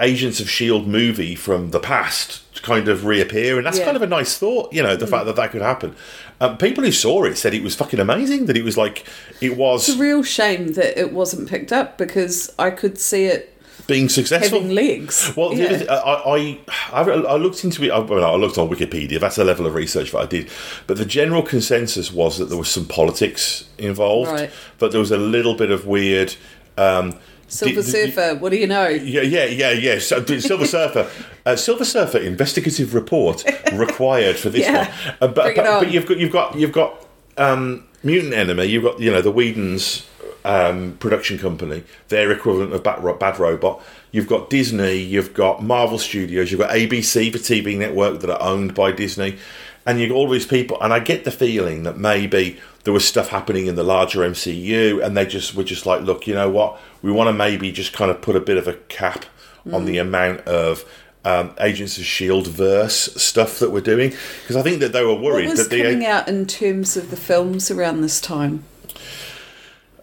agents of shield movie from the past kind of reappear and that's Yeah. kind of a nice thought you know the fact that that could happen um, people who saw it said it was fucking amazing that it was like it was It's a real shame that it wasn't picked up because I could see it being successful. having legs. Well, Yeah. other I, I, I I looked into it. I, well, I looked on Wikipedia. That's the level of research that I did. But the general consensus was that there was some politics involved. Right. That there was a little bit of weird. Um, Silver Surfer, what do you know? Yeah, yeah, yeah, yeah. So, Silver Surfer, uh, Silver Surfer investigative report required for this Yeah. one. Uh, but, but, but you've got you've got you've got um, Mutant Enemy. You've got you know the Whedon's um, production company, their equivalent of Bad Robot. You've got Disney. You've got Marvel Studios. You've got ABC, the TV network that are owned by Disney, and you've got all these people. And I get the feeling that maybe there was stuff happening in the larger MCU, and they just were just like, look, you know what? We want to maybe just kind of put a bit of a cap on Mm. the amount of. Um, Agents of Shield verse stuff that we're doing because I think that they were What worried was that the coming out in terms of the films around this time?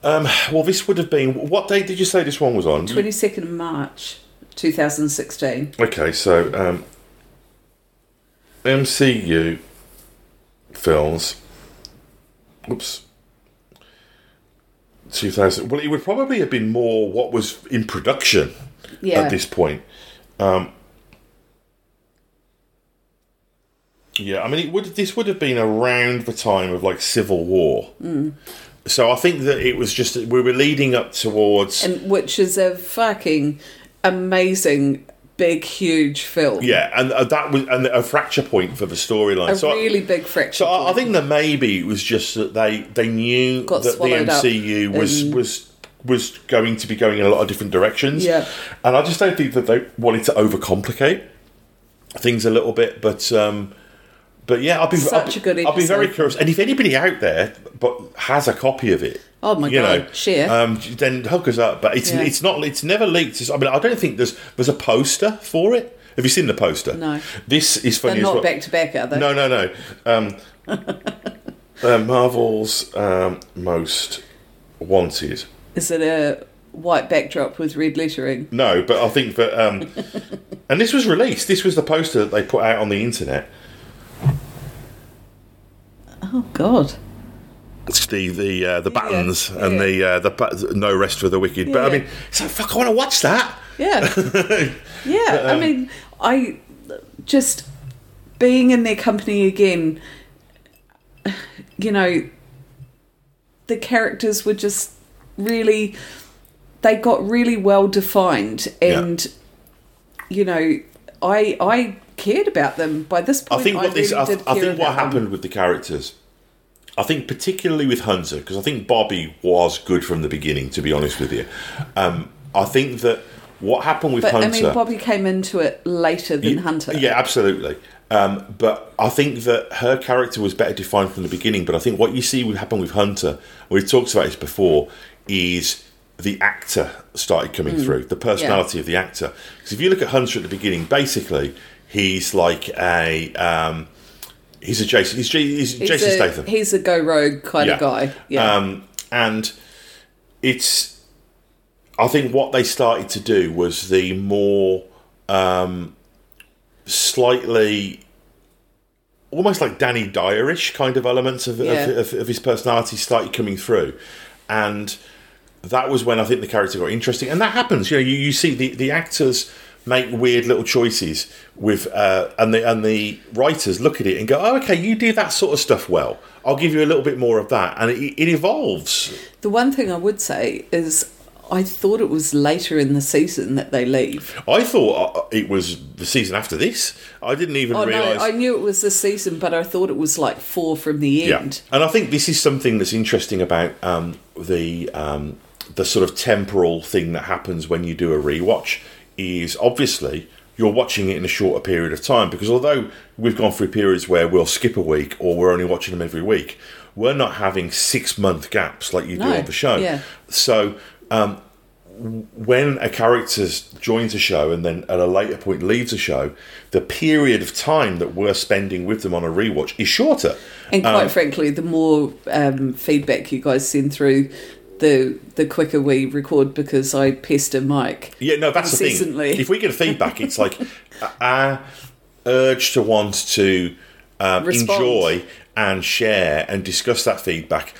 Um, well, this would have been. What date did you say this one was on? 22nd of March 2016. Okay, so um, MCU films. Oops. 2000. Well, it would probably have been more what was in production Yeah. at this point. Um, Yeah, I mean, it would. This would have been around the time of like Civil War. Mm. So I think that it was just we were leading up towards. and which is a fucking amazing, big, huge film. yeah, and uh, that was and a fracture point for the storyline. a so I- really big fracture. So I, I think that maybe it was just that they they knew Got that the MCU was in- was was going to be going in a lot of different directions. Yeah. and I just don't think that they wanted to overcomplicate things a little bit. But um, but yeah, I'll be Such I'll be, a good I'll be very curious. And if anybody out there but has a copy of it. Oh my you God, know, share. Um, then hook us up. But it's Yeah. it's not it's never leaked. It's- I mean, I don't think there's there's a poster for it. Have you seen the poster? No. This is funny. They're not well. back to back, are they? No, no, no. Um, uh, Marvel's um, most wanted. Is it a white backdrop with red lettering? No, but I think that, um, and this was released. This was the poster that they put out on the internet. Oh God. It's the the uh, the buttons and yeah. the uh, the but- no rest for the wicked. But I mean, like fuck. I want to watch that. Yeah. yeah. I um, mean, I just being in their company again, you know, the characters were just really, they got really well defined. And, you know, I, I cared about them by this point. I think what this. really I, did I think what about them. happened with the characters. I think particularly with Hunter because I think Bobbi was good from the beginning. To be honest with you, um, I think that what happened with But Hunter. I mean, Bobbi came into it later than Y- Hunter. Yeah, absolutely. Um, but I think that her character was better defined from the beginning. But I think what you see would happen with Hunter, we've talked about this before, is the actor started coming Mm. through, the personality of the actor. Because if you look at Hunter at the beginning, basically he's like a um, he's a Jason he's, he's He's Jason a, Statham. He's a go rogue kind of guy. Yeah. Um, and it's, I think what they started to do was the more um, slightly, almost like Danny Dyer-ish kind of elements of, Yeah. of, of, of his personality started coming through. And that was when I think the character got interesting. And that happens, you know, you, you see the, the actors make weird little choices with uh, and the and the writers look at it and go, Oh, okay, you do that sort of stuff well. I'll give you a little bit more of that. And it, it evolves. The one thing I would say is I thought it was later in the season that they leave. I thought uh, it was the season after this. I didn't even Oh realise no, I knew it was the season, but I thought it was like four from the end. And I think this is something that's interesting about um, the um, the sort of temporal thing that happens when you do a rewatch. Is obviously you're watching it in a shorter period of time because although we've gone through periods where we'll skip a week or we're only watching them every week, we're not having six month gaps like you do No, on the show. yeah. So um, when a character joins a show and then at a later point leaves a show, the period of time that we're spending with them on a rewatch is shorter. And quite Um, frankly, the more um, feedback you guys send through, the the quicker we record because I pester Mike. Yeah, no, that's the thing. If we get feedback, it's like our urge to want to um, enjoy and share and discuss that feedback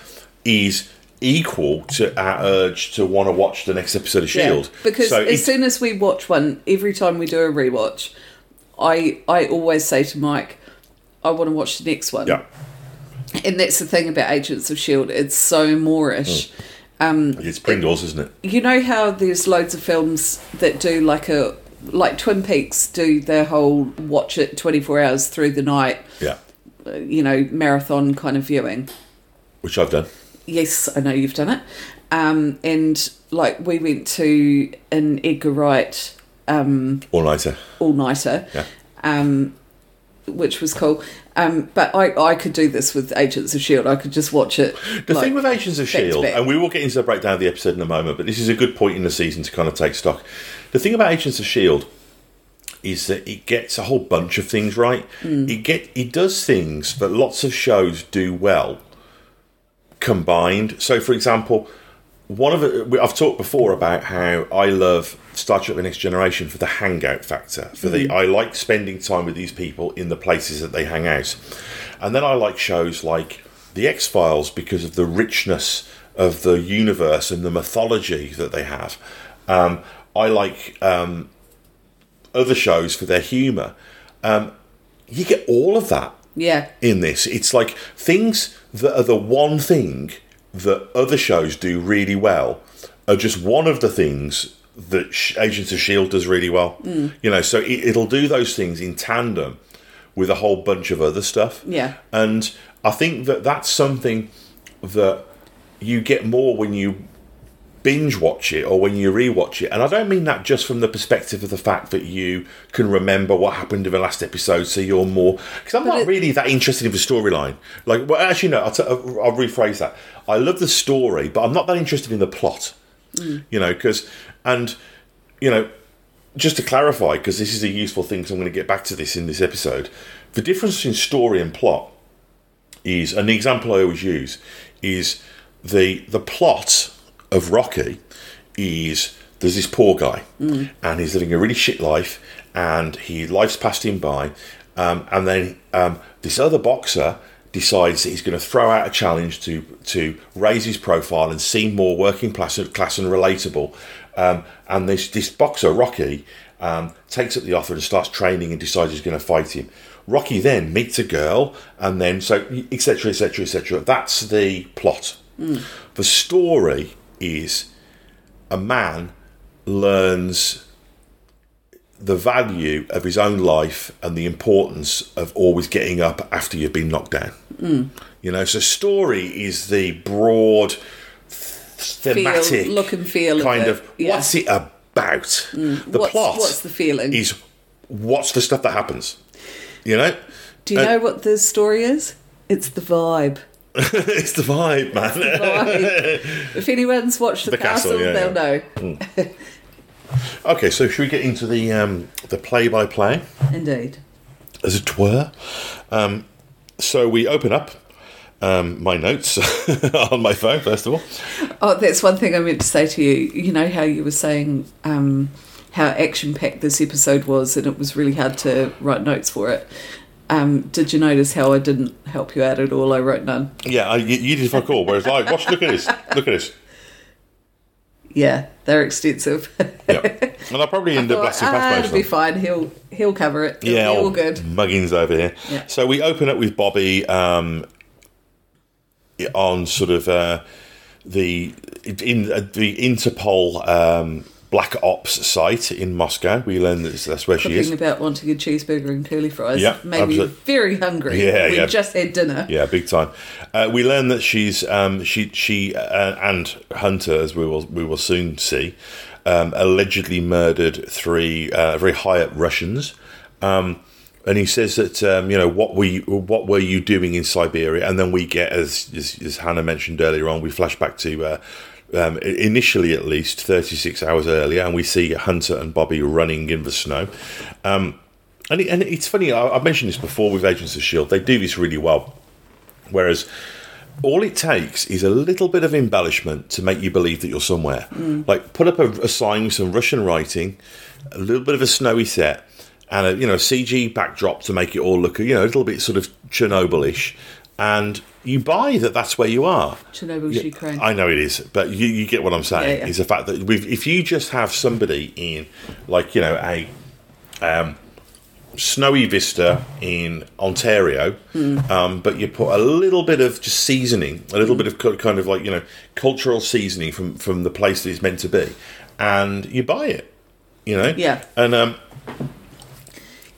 is equal to our urge to want to watch the next episode of Shield. Yeah, because so as it's- soon as we watch one, every time we do a rewatch, I I always say to Mike, I want to watch the next one. yeah, And that's the thing about Agents of Shield; it's so moreish. It's Pringles, isn't it? You know how there's loads of films that do like a like Twin Peaks do their whole watch it 24 hours through the night, Yeah, uh, you know, marathon kind of viewing. which I've done. Yes, I know you've done it. Um, and like we went to an Edgar Wright um, All nighter. all nighter, Yeah. um, which was cool. Um, but I, I could do this with Agents of Shield. I could just watch it. The like, thing with Agents of Shield, and we will get into the breakdown of the episode in a moment, but this is a good point in the season to kind of take stock. The thing about Agents of Shield is that it gets a whole bunch of things right. It get it does things that lots of shows do well combined. So, for example, one of the, I've talked before about how I love Star Trek: The Next Generation for the hangout factor. For the I like spending time with these people in the places that they hang out, and then I like shows like The X Files because of the richness of the universe and the mythology that they have. Um, I like um, other shows for their humour. Um, you get all of that Yeah. in this. It's like things that are the one thing that other shows do really well are just one of the things that Agents of Shield does really well. Mm. You know, so it, it'll do those things in tandem with a whole bunch of other stuff. Yeah. and I think that that's something that you get more when you binge watch it or when you rewatch it. And I don't mean that just from the perspective of the fact that you can remember what happened in the last episode, so you're more. Because I'm But not it- really that interested in the storyline. Like, well, actually, no, I'll, t- I'll rephrase that. I love the story, but I'm not that interested in the plot. You know, because, and, you know, just to clarify, because this is a useful thing, so I'm going to get back to this in this episode. The difference between story and plot is, and the example I always use is the the plot of Rocky is there's this poor guy and he's living a really shit life and he life's passed him by, um, and then um, this other boxer decides that he's going to throw out a challenge to to raise his profile and seem more working class, class and relatable. Um, and this this boxer Rocky um, takes up the offer and starts training and decides he's going to fight him. Rocky then meets a girl, and then so etc. etc. etc. That's the plot. The story is a man learns the value of his own life and the importance of always getting up after you've been knocked down. You know, so story is the broad thematic look and feel kind it, of yeah. what's it about. The What's- plot what's the feeling? is what's the stuff that happens. You know, Do you Uh, know what the story is? It's the vibe. it's the vibe, man. Vibe. if anyone's watched The, The Castle, Castle, yeah, they'll yeah. know. okay, so should we get into the um, the play by play? Indeed. as it were. Um, so we open up um, my notes on my phone, first of all. Oh, that's one thing I meant to say to you. You know how you were saying um, how action packed this episode was, and it was really hard to write notes for it. Um, did you notice how I didn't help you out at all? I wrote none. Yeah, I, you, you did fuck all. Whereas, like, watch, look at this. Look at this. Yeah, they're extensive. Yeah. And I'll probably end up blasting past most it'll be fine. He'll he'll cover it. It'll Yeah, be all good. Muggins over here. Yeah. So we open up with Bobbi um, on sort of uh, the in uh, the Interpol um, Black Ops site in Moscow. We learn that that's where she is. Talking about wanting a cheeseburger and curly fries. Yeah, made me very hungry. Yeah, we yeah. just had dinner. Yeah, big time. Uh, we learn that she's um, she she uh, and Hunter, as we will we will soon see, um, allegedly murdered three uh, very high up Russians. Um, and he says that um, you know what were you, what were you doing in Siberia? And then we get, as as, as Hannah mentioned earlier on, we flash back to. Uh, um, initially, at least 36 hours earlier, and we see Hunter and Bobbi running in the snow. Um, and, it, and it's funny, I, I've mentioned this before with Agents of S.H.I.E.L.D., they do this really well. Whereas all it takes is a little bit of embellishment to make you believe that you're somewhere. Like put up a, a sign with some Russian writing, a little bit of a snowy set, and a you know CG backdrop to make it all look you know a little bit sort of Chernobyl-ish, and you buy that that's where you are. Chernobyl's Yeah, Ukraine. I know it is, but you, you get what I'm saying. Yeah, yeah. Is the fact that we've, if you just have somebody in, like you know, a um, snowy vista in Ontario, Hmm. um, but you put a little bit of just seasoning, a little bit of kind of like you know cultural seasoning from from the place that it's meant to be, and you buy it. You know, Yeah. and um,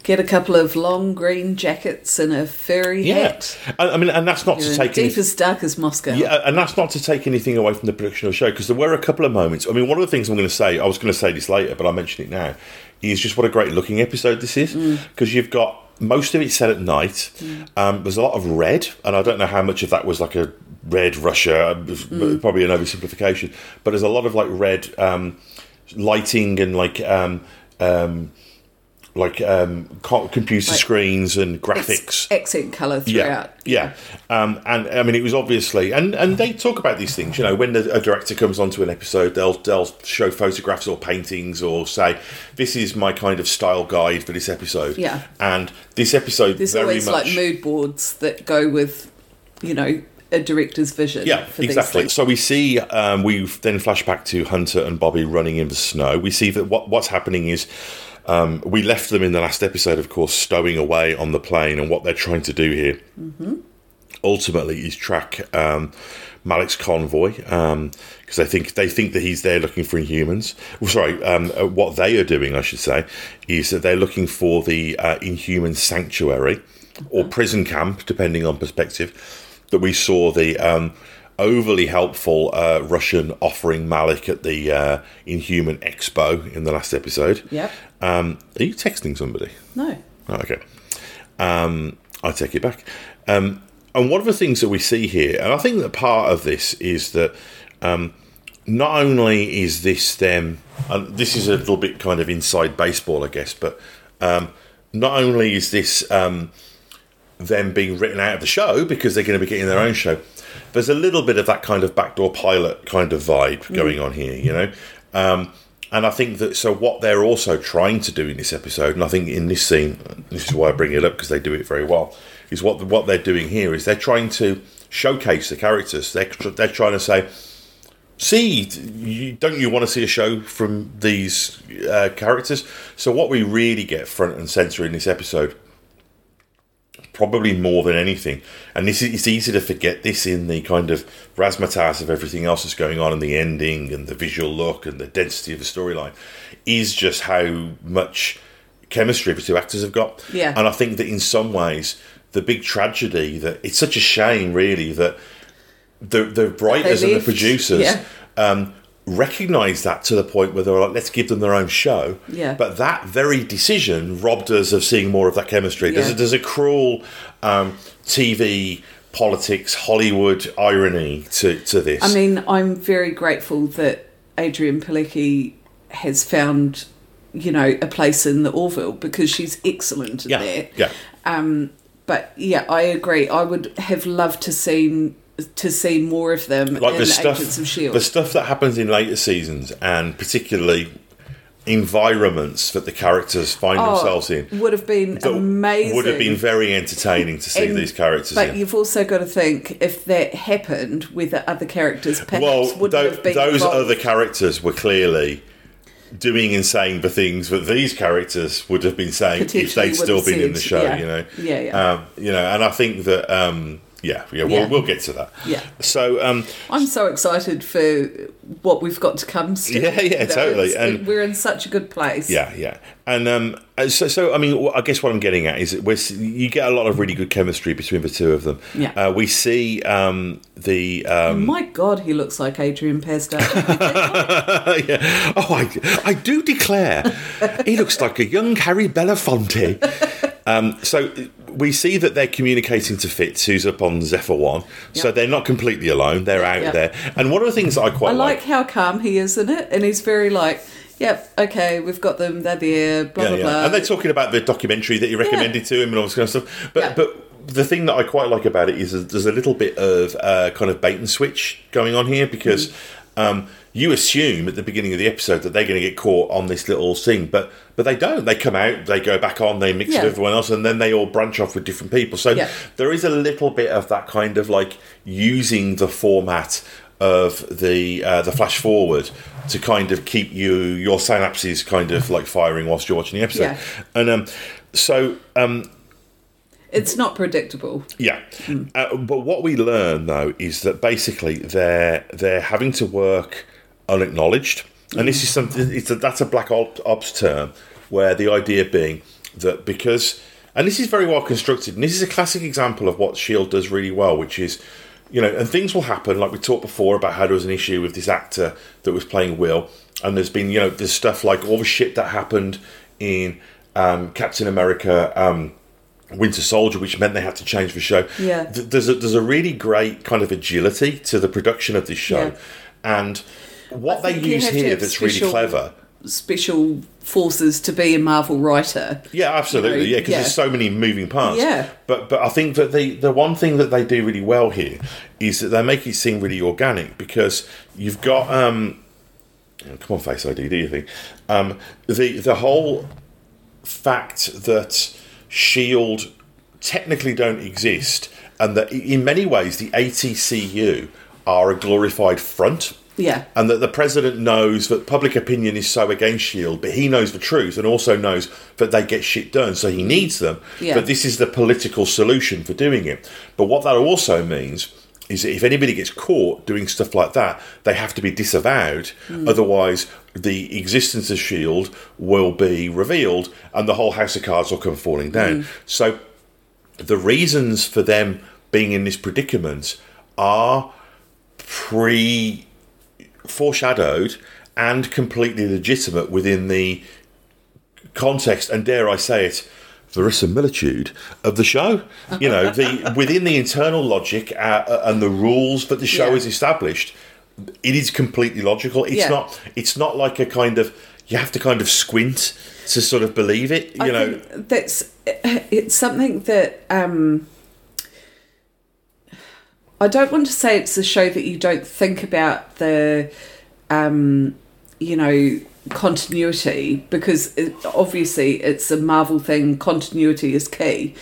Get a couple of long green jackets and a furry yeah, hat. I, I mean, and that's not You're to take any- as dark as Moscow. Yeah, and that's not to take anything away from the production of the show because there were a couple of moments. I mean, one of the things I'm going to say, I was going to say this later, but I'll mention it now, is just what a great looking episode this is because you've got most of it set at night. Um, there's a lot of red, and I don't know how much of that was like a red Russia, probably an oversimplification, but there's a lot of like red um, lighting and like. Um, um, like um, co- computer Like- screens and graphics, accent colour yeah, throughout. yeah. Um, and I mean, it was obviously, and and they talk about these things. You know, when the, a director comes onto an episode, they'll they'll show photographs or paintings or say, "This is my kind of style guide for this episode." Yeah. And this episode There's very always much. like mood boards that go with, you know, a director's vision. yeah, exactly. So we see, um, we then flash back to Hunter and Bobbi running in the snow. We see that what what's happening is Um, we left them in the last episode, of course, stowing away on the plane, and what they're trying to do here ultimately is track um, Malick's convoy because they think they think that he's there looking for Inhumans. Well, sorry, um, uh, what they are doing, I should say, is that they're looking for the uh, Inhuman sanctuary or prison camp, depending on perspective. That we saw the um, overly helpful uh, Russian offering Malick at the uh, Inhuman Expo in the last episode. Yep. Um, are you texting somebody? No. Oh, okay. Um, I take it back. Um, and one of the things that we see here, and I think that part of this is that um, not only is this them, and this is a little bit kind of inside baseball, I guess, but um, not only is this um, them being written out of the show because they're going to be getting their own show, there's a little bit of that kind of backdoor pilot kind of vibe going on here, you know. Um, and I think that so what they're also trying to do in this episode, and I think in this scene, this is why I bring it up because they do it very well, is what what they're doing here is they're trying to showcase the characters. They're they're trying to say, see, you, don't you want to see a show from these uh, characters? So what we really get front and center in this episode probably more than anything. And this is, it's easy to forget this in the kind of razzmatazz of everything else that's going on in the ending and the visual look and the density of the storyline is just how much chemistry the two actors have got. Yeah. And I think that in some ways, the big tragedy that it's such a shame, really, that the the writers and the producers yeah. um, recognised that to the point where they were like, let's give them their own show. Yeah. But that very decision robbed us of seeing more of that chemistry. There's, a, Yeah. there's a cruel um, TV, politics, Hollywood irony to, to this. I mean, I'm very grateful that Adrianne Palicki has found, you know, a place in the Orville because she's excellent yeah, there. yeah. But yeah, I agree. I would have loved to seen to see more of them Like the stuff, Agents of Shield. the stuff that happens in later seasons, and particularly environments that the characters find themselves in. would have been Oh, amazing. Would have been very entertaining to see these characters. But in. you've also got to think if that happened with the other characters, perhaps well, wouldn't have been those involved. other characters were clearly doing and saying the things that these characters would have been saying if they'd still been in the show. yeah. You know, Yeah, yeah. Um, you know, and I think that. Um, yeah, yeah, we'll, Yeah. we'll get to that. Yeah. So, um, I'm so excited for what we've got to come. Still. Yeah, yeah, totally. it's- And- we're in such a good place. Yeah, yeah, and um, so, so I mean, I guess what I'm getting at is that we're, you get a lot of really good chemistry between the two of them. Yeah. uh, we see um, the um, My God, he looks like Adrian Pasdar. yeah. Oh, I, I do declare, he looks like a young Harry Belafonte. Um, so we see that they're communicating to Fitz, who's up on Zephyr One. So they're not completely alone; they're out Yeah. there. And one of the things I quite I like how calm he is in it, and he's very like, "Yep, okay, we've got them. They're there." Blah yeah, blah yeah. blah. And they're talking about the documentary that you recommended to him and all this kind of stuff. But Yeah. but the thing that I quite like about it is there's a little bit of uh, kind of bait and switch going on here because Mm-hmm. um, you assume at the beginning of the episode that they're going to get caught on this little thing, but but they don't. They come out, they go back on, they mix Yeah. with everyone else, and then they all branch off with different people. So Yeah. there is a little bit of that kind of like using the format of the uh, the flash forward to kind of keep you your synapses kind of like firing whilst you're watching the episode. Yeah. And um, so um, it's not predictable. yeah, uh, but what we learn though is that basically they're they're having to work unacknowledged, and this is something. It's a, that's a black ops term where the idea being that because and this is very well constructed, and this is a classic example of what Shield does really well, which is. You know, and things will happen. Like we talked before about how there was an issue with this actor that was playing Will, and there's been, you know, there's stuff like all the shit that happened in um, Captain America, um, Winter Soldier, which meant they had to change the show. Yeah. Th- there's a, there's a really great kind of agility to the production of this show, Yeah. and what they use here that's really clever. Special forces to be a Marvel writer. Yeah, absolutely. You know, yeah, because yeah. there's so many moving parts. Yeah. But but I think that the the one thing that they do really well here is that they make it seem really organic because you've got um come on face ID, do you think? Um the the whole fact that Shield technically don't exist and that in many ways the ATCU are a glorified front Yeah. and that the president knows that public opinion is so against Shield, but he knows the truth and also knows that they get shit done, so he needs them. Yeah. But this is the political solution for doing it. But what that also means is that if anybody gets caught doing stuff like that, they have to be disavowed. Hmm. Otherwise, the existence of Shield will be revealed, and the whole house of cards will come falling hmm. down. So the reasons for them being in this predicament are pre foreshadowed and completely legitimate within the context and dare I say it verisimilitude of the show you know the within the internal logic uh, and the rules that the show Yeah. is established it is completely logical it's Yeah. not it's not like a kind of you have to kind of squint to sort of believe it you I know think that's it's something that um, I don't want to say it's a show that you don't think about the um, you know continuity because it, obviously it's a Marvel thing. Continuity is key,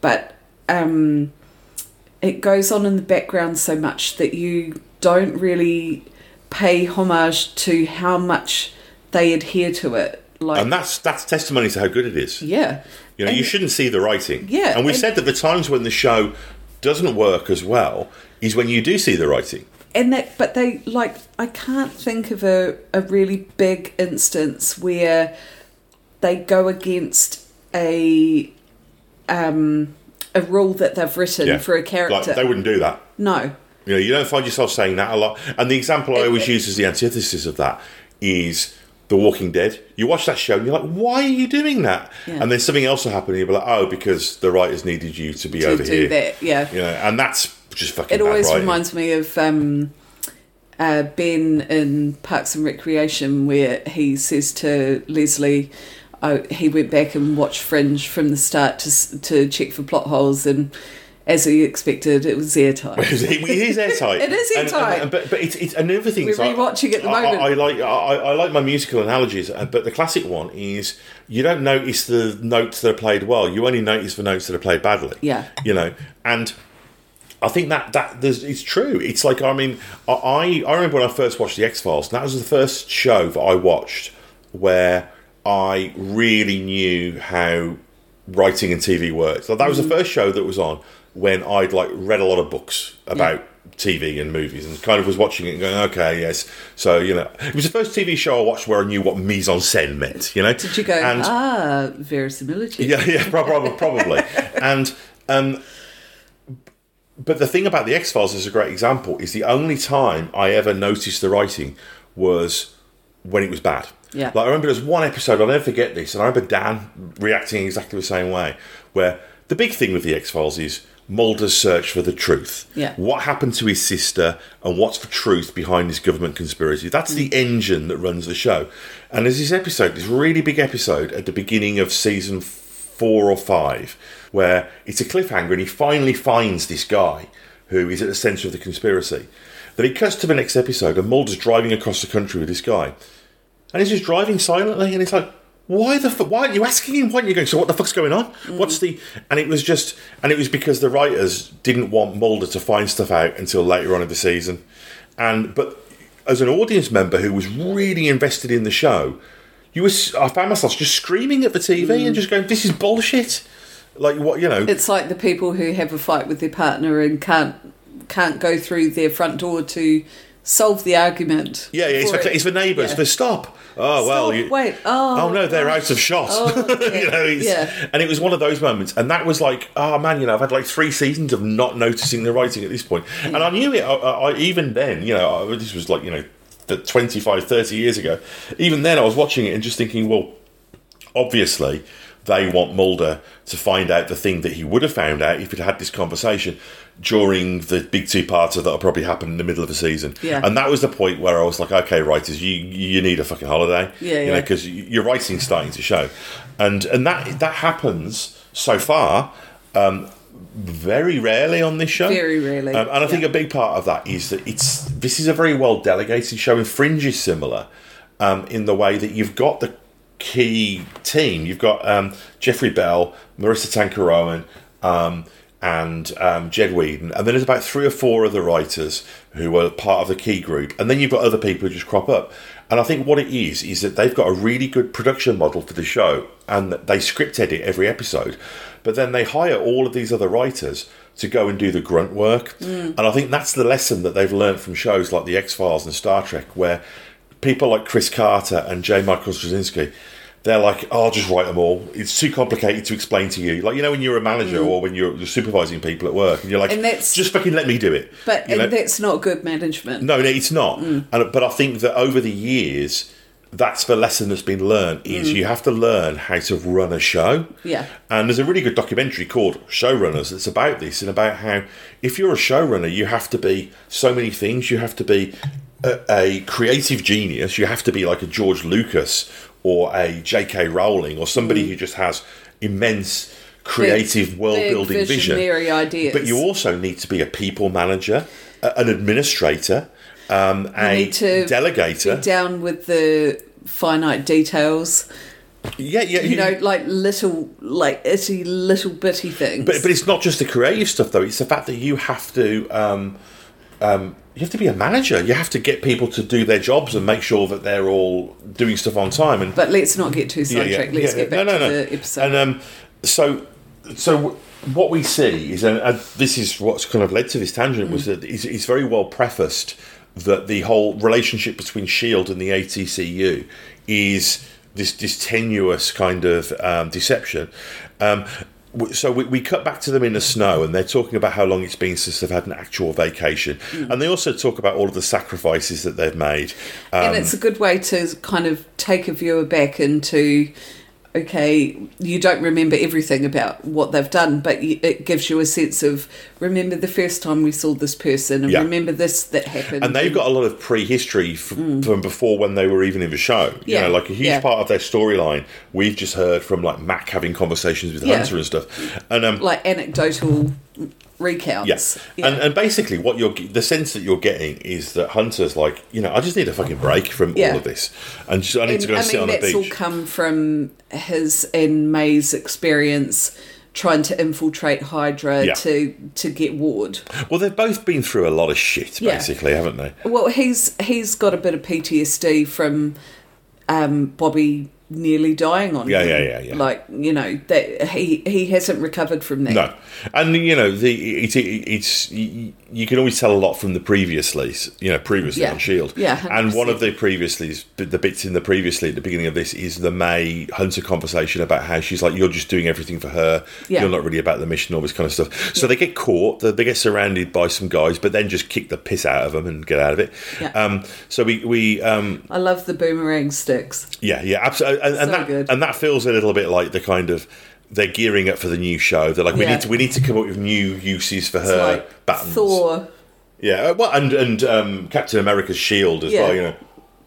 but um, it goes on in the background so much that you don't really pay homage to how much they adhere to it. Like, and that's that's testimony to how good it is yeah, You know, And- you shouldn't see the writing. Yeah, And we and- said that the times when the show doesn't work as well is when you do see the writing. and that but they like i can't think of a, a really big instance where they go against a um a rule that they've written for a character Like, they wouldn't do that. no You know, you don't find yourself saying that a lot. And the example I always use as the antithesis of that is The Walking Dead. You watch that show and you're like, why are you doing that? Yeah. And then something else will happen and you'll be like, oh, because the writers needed you to be to over do here. that yeah You know, and that's just fucking it always writing. reminds me of um uh, Ben in Parks and Recreation, where he says to Leslie, oh, he went back and watched Fringe from the start to to check for plot holes, and as he expected, it was airtight. it is airtight. It is And- and- airtight. and- but but it's, it's another thing. We're is I- at the I- moment. I, I like I, I like my musical analogies, uh, but the classic one is you don't notice the notes that are played well. You only notice the notes that are played badly. Yeah. you know, and I think that that there's, it's true. It's like I mean, I I remember when I first watched the X Files. and That was the first show that I watched where I really knew how writing and TV worked. So that was Mm-hmm. the first show that was on when I'd like read a lot of books about TV and movies and kind of was watching it and going, okay, yes. So you know, it was the first TV show I watched where I knew what mise en scène meant. You know, Did you go, And- ah, verisimilitude? yeah, yeah, probably, prob- probably. and um, but the thing about the X Files is a great example. Is the only time I ever noticed the writing was when it was bad. Yeah. Like I remember there's one episode I'll never forget this, and I remember Dan reacting exactly the same way. Where the big thing with the X Files is Mulder's search for the truth. Yeah. What happened to his sister, and what's the truth behind this government conspiracy? That's the mm. engine that runs the show. And there's this episode, this really big episode at the beginning of season four or five, where it's a cliffhanger, and he finally finds this guy who is at the centre of the conspiracy. Then he cuts to the next episode, and Mulder's driving across the country with this guy, and he's just driving silently, and it's like, why the fuck? Why aren't you asking him? Why aren't you going? So what the fuck's going on? What's mm. the? And it was just, and it was because the writers didn't want Mulder to find stuff out until later on in the season, and but as an audience member who was really invested in the show, you was I found myself just screaming at the TV and mm. just going, "This is bullshit." Like what you know? It's like the people who have a fight with their partner and can't can't go through their front door to solve the argument. Yeah, yeah, it's for it. it's for neighbours. Yeah. For stop. Oh well, you, wait, oh, oh no, they're gosh. out of shot. Oh, okay. you know, it's, Yeah. and it was one of those moments, and that was like, oh man, you know, I've had like three seasons of not noticing the writing at this point, and I knew it. I, I, even then, you know, I, this was like you know, the 25, 30 years ago. Even then, I was watching it and just thinking, well, obviously they want Mulder to find out the thing that he would have found out if he'd had this conversation during the big two-parter that'll probably happen in the middle of the season. Yeah. And that was the point where I was like, okay, writers, you you need a fucking holiday. Yeah, You know, yeah. because your writing's starting to show, and and that that happens so far. Um, very rarely on this show. Very rarely, Um, and I think yeah. a big part of that is that it's this is a very well delegated show, and Fringe is similar um, in the way that you've got the key team. You've got um, Jeffrey Bell, Maurissa Tancharoen, um, and um, Jed Whedon, and then there's about three or four other writers who are part of the key group, and then you've got other people who just crop up. And I think what it is is that they've got a really good production model for the show, and they script edit every episode, but then they hire all of these other writers to go and do the grunt work. And I think that's the lesson that they've learned from shows like the X Files and Star Trek, where people like Chris Carter and J. Michael Straczynski, they're like, oh, I'll just write them all. It's too complicated to explain to you. Like, you know, when you're a manager or when you're, you're supervising people at work and you're like, Mm. And just fucking let me do it. But You know? that's not good management. No, no, it's not. Mm. And, but I think that over the years, that's the lesson that's been learned is you have to learn how to run a show. Mm. Yeah. And there's a really good documentary called Showrunners that's about this and about how if you're a showrunner, you have to be so many things. You have to be a, a creative genius. You have to be like a George Lucas or a J.K. Rowling or somebody who just has immense creative world building vision. ideas. But you also need to be a people manager, a- an administrator, um, a need to delegator. Down with the finite details. yeah, yeah. You know, like little, like itty little bitty things. but but it's not just the creative stuff though. It's the fact that you have to. Um, um, you have to be a manager. You have to get people to do their jobs and make sure that they're all doing stuff on time. And But let's not get too sidetracked. Let's get back to the episode. And um, so, so what we see is, and uh, this is what's kind of led to this tangent, Mm. was that it's, it's very well prefaced that the whole relationship between Shield and the ATCU is this, this tenuous kind of um, deception. Um, so we, we cut back to them in the snow, and they're talking about how long it's been since they've had an actual vacation, Mm. and they also talk about all of the sacrifices that they've made. Um, and it's a good way to kind of take a viewer back into okay you don't remember everything about what they've done but it gives you a sense of remember the first time we saw this person and Yeah. remember this that happened and they've got a lot of prehistory f- from before when they were even in the show. You Mm. Yeah, know, like a huge yeah. part of their storyline we've just heard from like Mac having conversations with. Hunter and stuff. And um, like anecdotal recounts yes, Yeah. and and basically what you're the sense that you're getting is that Hunter's like, you know, I just need a fucking break from Yeah. all of this, and just, I need And, to go and I sit mean, on a that's all come from his and May's experience trying to infiltrate Hydra Yeah. to to get Ward. well, they've both been through a lot of shit, basically, haven't they? Well, he's he's got a bit of PTSD from um, Bobbi nearly dying on Yeah, him. yeah, yeah, yeah. Like you know that he he hasn't recovered from that. No, and you know the it, it, it's you, can always tell a lot from the previously, you know, previously Yeah. on Shield. Yeah, and one of the previously the bits in the previously at the beginning of this is the May Hunter conversation about how she's like you're just doing everything for her. Yeah. You're not really about the mission, all this kind of stuff. So they get caught, they they get surrounded by some guys, but then just kick the piss out of them and get out of it. Yeah. Um, so we we um, I love the boomerang sticks. yeah, yeah, absolutely, and, and So that good. and that feels a little bit like the kind of they're gearing up for the new show. They're like, we Yeah. need to we need to come up with new uses for her like buttons. Thor. Yeah, uh, well, and and um, Captain America's shield as Yeah. well. You know,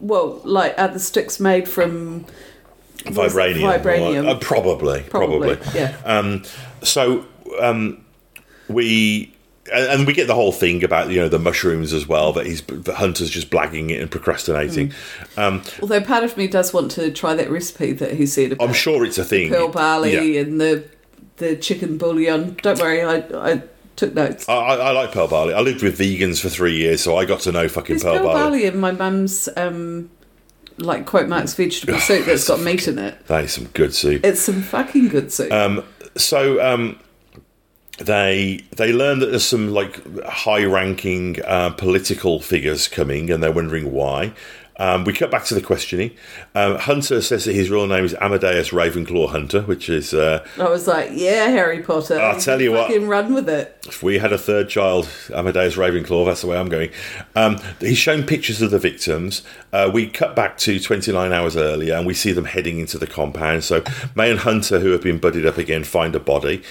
Well, like are the sticks made from vibranium. Vibranium. uh, probably, probably, Probably, yeah. Um, so um, we. And we get the whole thing about you know the mushrooms as well that he's that Hunter's just blagging it and procrastinating. Mm. Um, Although part of me does want to try that recipe that he said about I'm sure it's a thing. pearl barley Yeah. and the the chicken bouillon. Don't worry, I I took notes. I, I I like pearl barley. I lived with vegans for three years, so I got to know fucking There's pearl, pearl barley. barley in my mum's um like quote marks vegetable soup that's got meat in it. That is some good soup. It's some fucking good soup. Um, so um, they they learn that there's some like high-ranking uh, political figures coming, and they're wondering why. Um, we cut back to the questioning. Um, Hunter says that his real name is Amadeus Ravenclaw Hunter, which is uh, I was like, yeah, Harry Potter. I'll tell you what. fucking run with it. if we had a third child, Amadeus Ravenclaw, that's the way I'm going. Um, he's shown pictures of the victims. Uh, we cut back to 29 hours earlier and we see them heading into the compound. So May and Hunter, who have been buddied up again, find a body.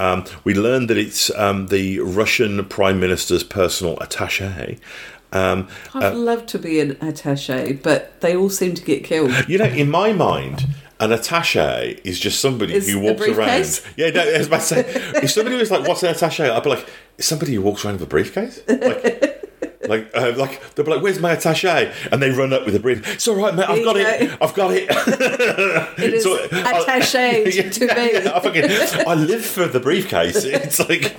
Um, we learn that it's um, the Russian Prime Minister's personal attache. Um, I'd love to be an attache, but they all seem to get killed. you know, in my mind, an attache is just somebody who walks around. Yeah, no, I was about to say, if somebody was like, "What's an attache?" I'd be like, "Is somebody who walks around with a briefcase?" Like, like, uh, like they'll be like, "Where's my attaché?" And they run up with a brief. It's all right, mate. I've got it. I've got it. It is So- attaché Yeah, to me. yeah, I fucking, I live for the briefcase. It's like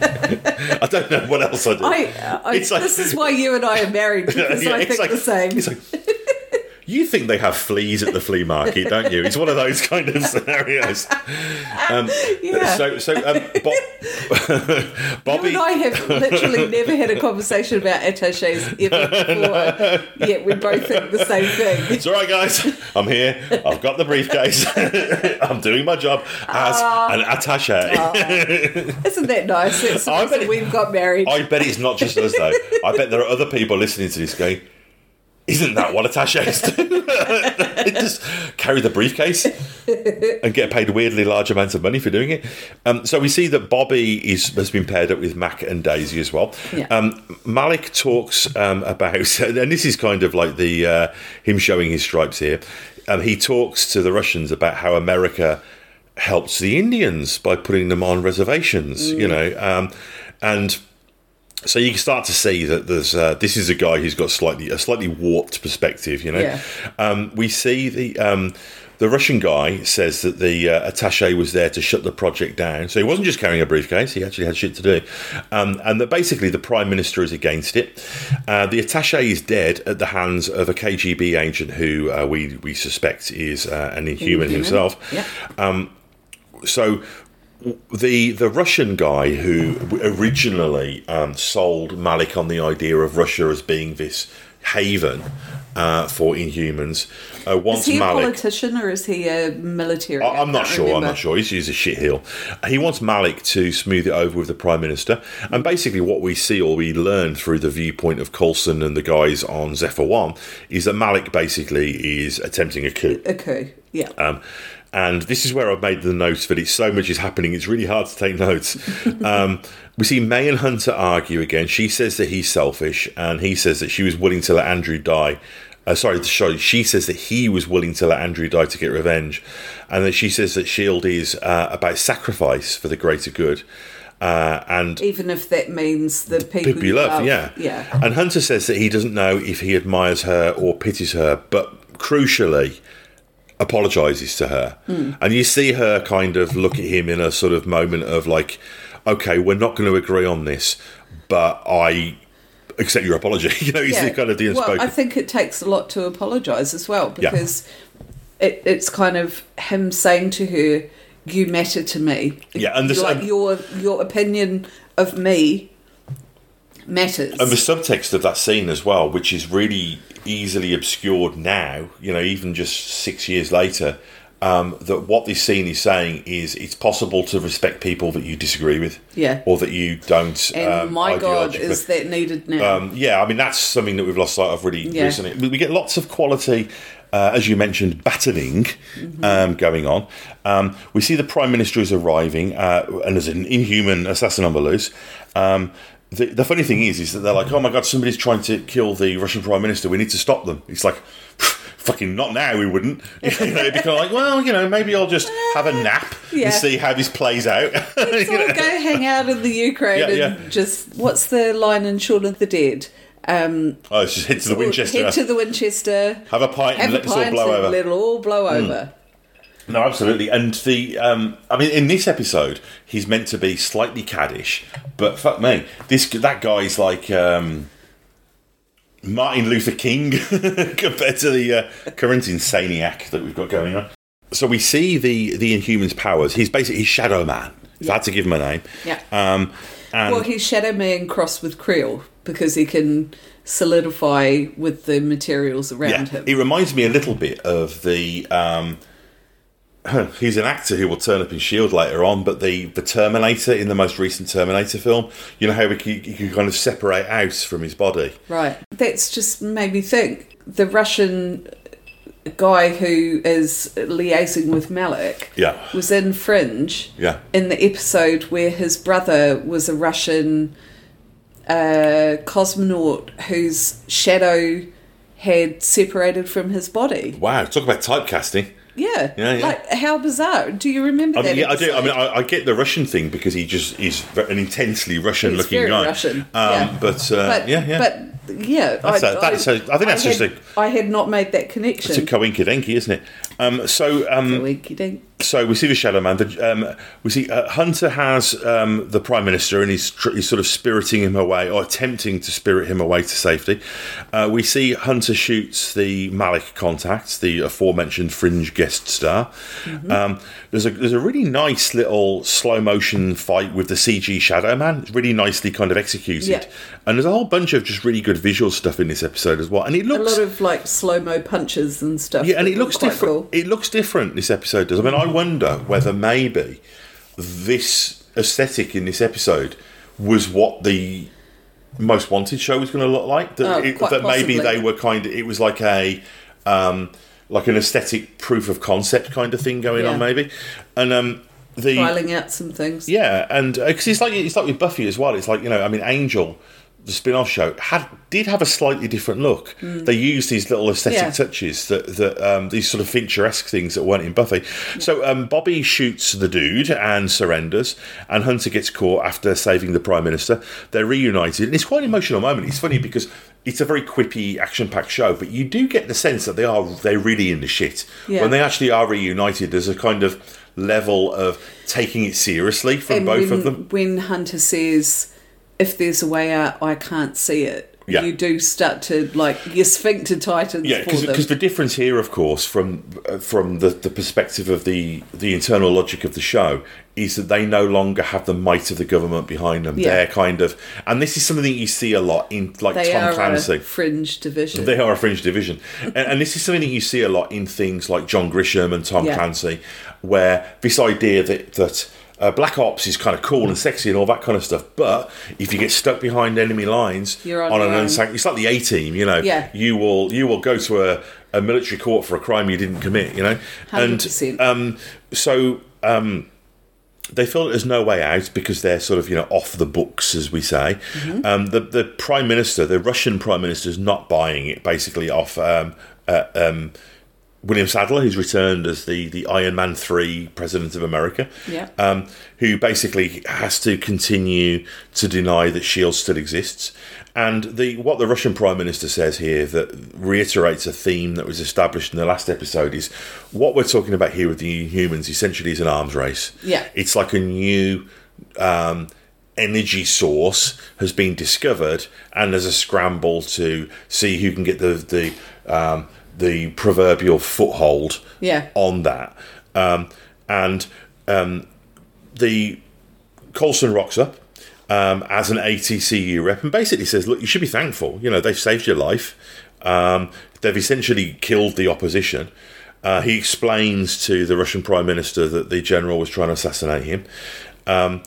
I don't know what else I do. I, I, It's like- this is why you and I are married because I think like- the same. You think they have fleas at the flea market, don't you? It's one of those kind of scenarios. Um, Yeah. So, so um, Bob, you Bobbi. and I have literally never had a conversation about attachés ever before. Yet we both think the same thing. It's all right, guys. I'm here. I've got the briefcase. I'm doing my job as Ah. an attaché. Isn't that nice? That's I bet- we've got married. I bet it's not just us, though. I bet there are other people listening to this going, isn't that what attachés do? just carry the briefcase and get paid weirdly large amounts of money for doing it. Um, so we see that Bobbi is, has been paired up with Mac and Daisy as well. Yeah. Um, Malick talks um, about, and this is kind of like the uh, him showing his stripes here. Um, he talks to the Russians about how America helps the Indians by putting them on reservations, you know, um, and so you can start to see that there's uh, this is a guy who's got slightly a slightly warped perspective. You know, Yeah. um, we see the um, the Russian guy says that the uh, attaché was there to shut the project down. So he wasn't just carrying a briefcase; he actually had shit to do, um, and that basically the prime minister is against it. Uh, the attaché is dead at the hands of a KGB agent who uh, we we suspect is uh, an inhuman, Inhuman. himself Yeah. so the the Russian guy who originally um, sold Malick on the idea of Russia as being this haven uh, for Inhumans uh, is wants he a Malik. politician or is he a military? I- I'm not sure. I'm not sure. He's, he's a shitheel. He wants Malick to smooth it over with the Prime Minister. And basically, what we see or we learn through the viewpoint of Coulson and the guys on Zephyr 1 is that Malick basically is attempting a coup. A coup. Yeah. Um, and this is where I've made the notes that it's so much is happening, it's really hard to take notes. um, we see May and Hunter argue again. She says that he's selfish, and he says that she was willing to let Andrew die. Uh, sorry, sorry, she says that he was willing to let Andrew die to get revenge, and that she says that Shield is uh, about sacrifice for the greater good. Uh, and Even if that means the people, people you love, yeah. Yeah. And Hunter says that he doesn't know if he admires her or pities her, but crucially, apologizes to her. Hmm. And you see her kind of look at him in a sort of moment of like, okay, we're not going to agree on this, but I accept your apology. you know, he's the kind of the unspoken. Well, I think it takes a lot to apologise as well Yeah. because it, it's kind of him saying to her, "You matter to me." Yeah, and this- like and- your your opinion of me matters. and the subtext of that scene as well, which is really easily obscured now, you know, even just six years later, um, that what this scene is saying is it's possible to respect people that you disagree with, Yeah. or that you don't. and um, my God, is that needed now? Um, yeah, I mean that's something that we've lost sight of really Yeah. recently. We get lots of quality, uh, as you mentioned, battling um, going on. Um, we see the prime minister is arriving, uh, and there's an inhuman assassin on the loose. The, the funny thing is, is that they're like, "Oh my god, somebody's trying to kill the Russian prime minister. We need to stop them." It's like. Fucking not now, we wouldn't. You know, it'd be kind of like, well, you know, maybe I'll just have a nap Yeah. and see how this plays out. Let's all know? go hang out in the Ukraine Yeah, and yeah. just what's the line in Shaun of the Dead? Um, Oh, it's just head to the Winchester, Head to the Winchester. have a pint, Have and a let this all blow over. Hmm. let it all blow over. No, absolutely. And the, um, I mean, in this episode, he's meant to be slightly caddish, but fuck me, this that guy's like um, Martin Luther King compared to the uh, current insaniac that we've got going on. So we see the the Inhuman's powers. He's basically Shadow Man. If I had to give him a name. Yeah. Um, and Well, he's Shadow Man crossed with Creel because he can solidify with the materials around yeah, him. He reminds me a little bit of the. Um, he's an actor who will turn up in Shield later on, but the the Terminator in the most recent Terminator film, you know how he can, he can kind of separate out from his body. Right. That's just made me think. The Russian guy who is liaising with Malick Yeah. was in Fringe Yeah, in the episode where his brother was a Russian uh, cosmonaut whose shadow had separated from his body. wow! Talk about typecasting. Yeah. Yeah, yeah. Like, how bizarre. Do you remember I mean, that? yeah, I do. I mean, I, I get the Russian thing because he just is an intensely He's Russian-looking very guy. Russian. Um, yeah. But, uh, but yeah, yeah. But yeah, That's a- that's a- I think that's just had, a- I had not made that connection. It's a coinky isn't it? Um, so um, dink. So we see the Shadow Man. The, um, we see uh, Hunter has um, the Prime Minister, and he's, tr- he's sort of spiriting him away, or attempting to spirit him away to safety. Uh, we see Hunter shoots the Malick contact, the aforementioned fringe guest star. Um, there's a there's a really nice little slow motion fight with the CG Shadow Man. It's really nicely kind of executed, Yeah. and there's a whole bunch of just really good visual stuff in this episode as well. And it looks A lot of like slow mo punches and stuff. yeah, and it looks different. cool. It looks different. This episode does. I mean, I wonder whether maybe this aesthetic in this episode was what the most wanted show was going to look like. That, Oh, it- that maybe they were kind of. It was like a. Um, like an aesthetic proof of concept kind of thing going Yeah. on, maybe, and um, the Trialing out some things. yeah, and because it's like it's like with Buffy as well. It's like you know, I mean, Angel, the spin-off show had did have a slightly different look. They used these little aesthetic. Yeah. touches that that um, these sort of Fincher-esque things that weren't in Buffy. So um, Bobbi shoots the dude and surrenders, and Hunter gets caught after saving the Prime Minister. They're reunited, and it's quite an emotional moment. It's funny because. It's a very quippy, action-packed show, but you do get the sense that they are they're really in the shit Yeah. when they actually are reunited. There's a kind of level of taking it seriously from And both when, of them. when Hunter says, "If there's a way out, I can't see it," Yeah. you do start to like your sphincter tightens Yeah, because the difference here, of course, from uh, from the, the perspective of the the internal logic of the show, is that they no longer have the might of the government behind them. Yeah. They're kind of, and this is something that you see a lot in like they Tom Clancy. fringe division. They are a fringe division, and, and this is something that you see a lot in things like John Grisham and Tom Yeah. Clancy, where this idea that that uh, Black Ops is kind of cool and sexy and all that kind of stuff, but if you get stuck behind enemy lines You're on an your unsanctioned, it's like the A Team, you know, Yeah. you will you will go to a, a military court for a crime you didn't commit, you know, 100%. and um, so. Um, they feel that there's no way out because they're sort of you know off the books, as we say. Mm-hmm. Um, the the prime minister, the Russian prime minister, is not buying it. Basically, off um, uh, um, William Sadler, who's returned as the the Iron Man three president of America. Yeah. Um, who basically has to continue to deny that Shield still exists. And the what the Russian Prime Minister says here that reiterates a theme that was established in the last episode is what we're talking about here with the humans essentially is an arms race. Yeah. It's like a new um, energy source has been discovered, and there's a scramble to see who can get the the um, the proverbial foothold Yeah. on that. Um, and um, the Coulson rocks up um, as an ATCU rep and basically says, "Look, you should be thankful. You know, they've saved your life. Um, they've essentially killed the opposition." Uh, he explains to the Russian Prime Minister that the general was trying to assassinate him. Um,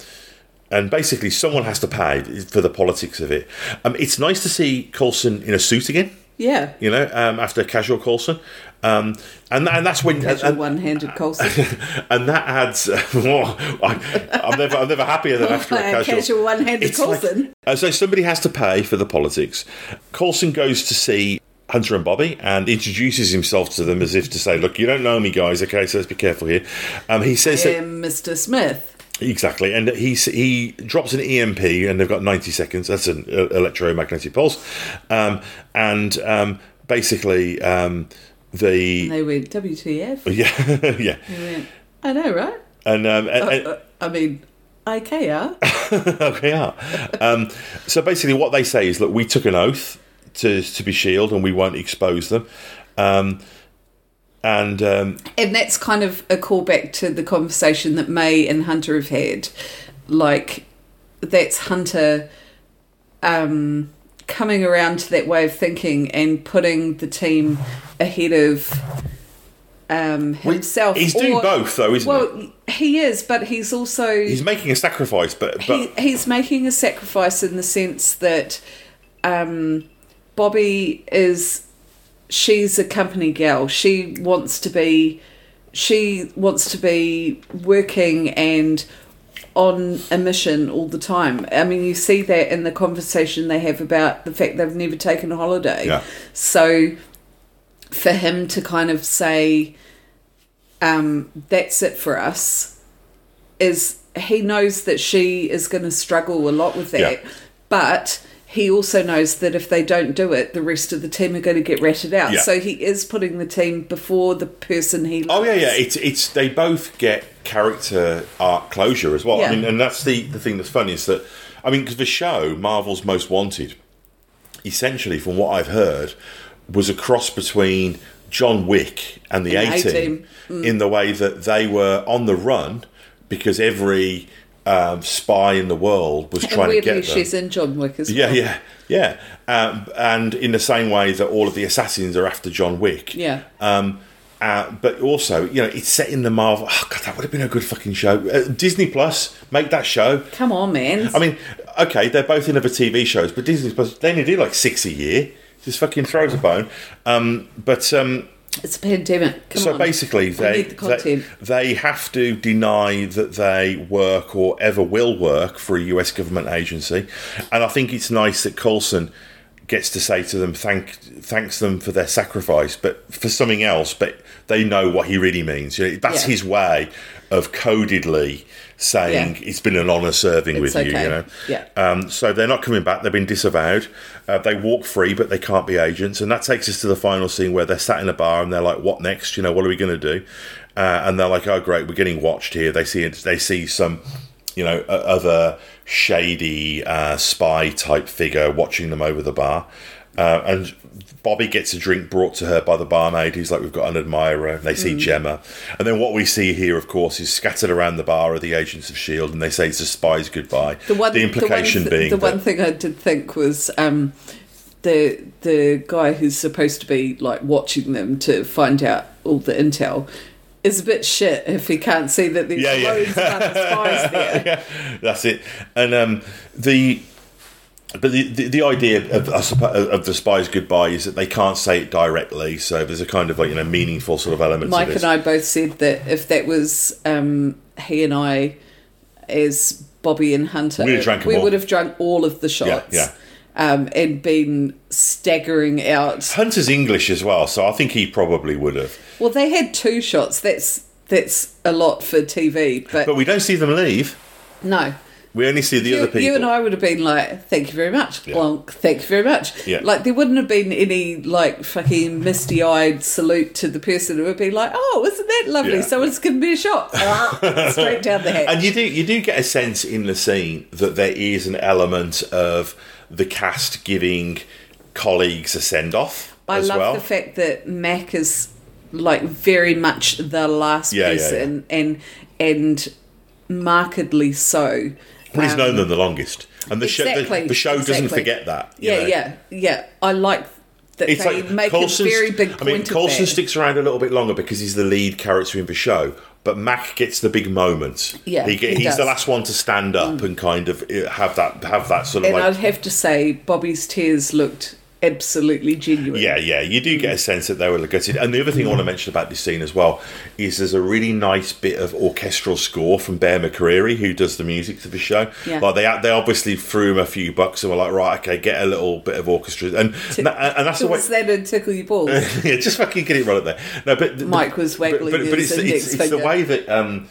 and basically, someone has to pay for the politics of it. Um, it's nice to see Coulson in a suit again. Yeah. You know, um, after casual Coulson, um, and and that's when Casual and, one-handed Coulson. and that adds. I, I'm never I'm never happier than after a casual, casual one-handed It's like- Coulson. uh, so somebody has to pay for the politics. Coulson goes to see Hunter and Bobbi and introduces himself to them as if to say, "Look, you don't know me, guys. Okay, so let's be careful here." Um, he says that Um, Mr. Smith. Exactly, and he he drops an EMP, and they've got ninety seconds. That's an uh, electromagnetic pulse, um, and um, basically um, the They went, WTF? yeah yeah, went, I know, right? and, um, and, and- Uh, I mean, IKEA. okay, yeah. Um, so basically, what they say is, look, we took an oath to to be Shield, and we won't expose them. Um, and um, And that's kind of a callback to the conversation that May and Hunter have had. Like, that's Hunter um, coming around to that way of thinking and putting the team ahead of um, himself. he's doing or- both, though, isn't he? well, he is, but he's also he's making a sacrifice, but he, he's making a sacrifice in the sense that um, Bobbi is she's a company gal. She wants to be she wants to be working and on a mission all the time. I mean, you see that in the conversation they have about the fact they've never taken a holiday. Yeah. So for him to kind of say, um, that's it for us, is he knows that she is going to struggle a lot with that, Yeah. but he also knows that if they don't do it, the rest of the team are going to get ratted out. Yeah. So he is putting the team before the person he Oh yeah, yeah. It's it's they both get character arc closure as well. Yeah. I mean, and that's the the thing that's funny is that I mean, because the show Marvel's Most Wanted, essentially, from what I've heard, was a cross between John Wick and the A Team A-Team. Mm. in the way that they were on the run because every um, spy in the world was trying to get them. she's in John Wick as Yeah, well. yeah, yeah. Um, and in the same way that all of the assassins are after John Wick. Yeah. Um, uh, but also, you know, it's set in the Marvel. Oh God, that would have been a good fucking show. Uh, Disney Plus, make that show. Come on, man. I mean, okay, they're both in other TV shows, but Disney Plus they only do like six a year. Just fucking throws a bone. Um, but um, it's a pandemic. Come so on. basically, they, the they they have to deny that they work or ever will work for a US government agency, and I think it's nice that Coulson gets to say to them thank thanks them for their sacrifice, but for something else. But they know what he really means. You know, that's Yeah. his way of codedly saying Yeah. it's been an honour serving It's with you. okay. You know, Yeah. um, so they're not coming back. They've been disavowed. Uh, they walk free, but they can't be agents. And that takes us to the final scene where they're sat in a bar and they're like, "What next? You know, what are we going to do?" Uh, and they're like, "Oh, great, we're getting watched here." They see they see some, you know, other shady uh, spy type figure watching them over the bar. Uh, and Bobbi gets a drink brought to her by the barmaid, who's like, "We've got an admirer." And they Mm. see Gemma, and then what we see here, of course, is scattered around the bar are the agents of Shield, and they say it's a spy's goodbye. the one implication the one, th- being the that, one thing I did think was um, the the guy who's supposed to be like watching them to find out all the intel is a bit shit if he can't see that there's Yeah, yeah. loads of spies there. yeah, that's it. And um, the but the, the, the idea of, of the spy's goodbye is that they can't say it directly, so there's a kind of like you know meaningful sort of element. Mike and I both said that if that was um, he and I as Bobbi and Hunter, We'd have drank 'em we would have drunk all of the shots. yeah. Um, and been staggering out. Hunter's English as well, so I think he probably would have. Well, they had two shots. That's that's a lot for TV, but, But we don't see them leave. no. We only see the You, other people. you and I would have been like, "Thank you very much, Yeah. Blanc. Thank you very much." Yeah. Like there wouldn't have been any like fucking misty-eyed salute to the person who would be like, "Oh, isn't that lovely? Yeah. Someone's given me a shot straight down the head." And you do you do get a sense in the scene that there is an element of the cast giving colleagues a send off I love well. the fact that Mac is like very much the last Yeah, yeah, person, and and markedly so. He's Um, known them the longest, and the show the, the show doesn't exactly. forget that. Yeah, know. yeah, yeah. I like that It's they like make Coulson's- a very big point I mean, that. sticks around a little bit longer because he's the lead character in the show. But Mac gets the big moment. Yeah, he, he's does. Mm. the last one to stand up and kind of uh, have that have that sort of and like I'd have to say, Bobbi's tears looked absolutely genuine. Yeah, yeah, you do get a sense that they were gutted. And the other thing I want to mention about this scene as well is there's a really nice bit of orchestral score from Bear McCreary, who does the music to the show. Yeah. Like they they obviously threw him a few bucks and were like, right, okay, get a little bit of orchestra, and and, and that's the way. Was that a tickle your balls? yeah, just fucking get it right up there. No, but Mike was waggling but, but, but his it's, it's, it's the way that um,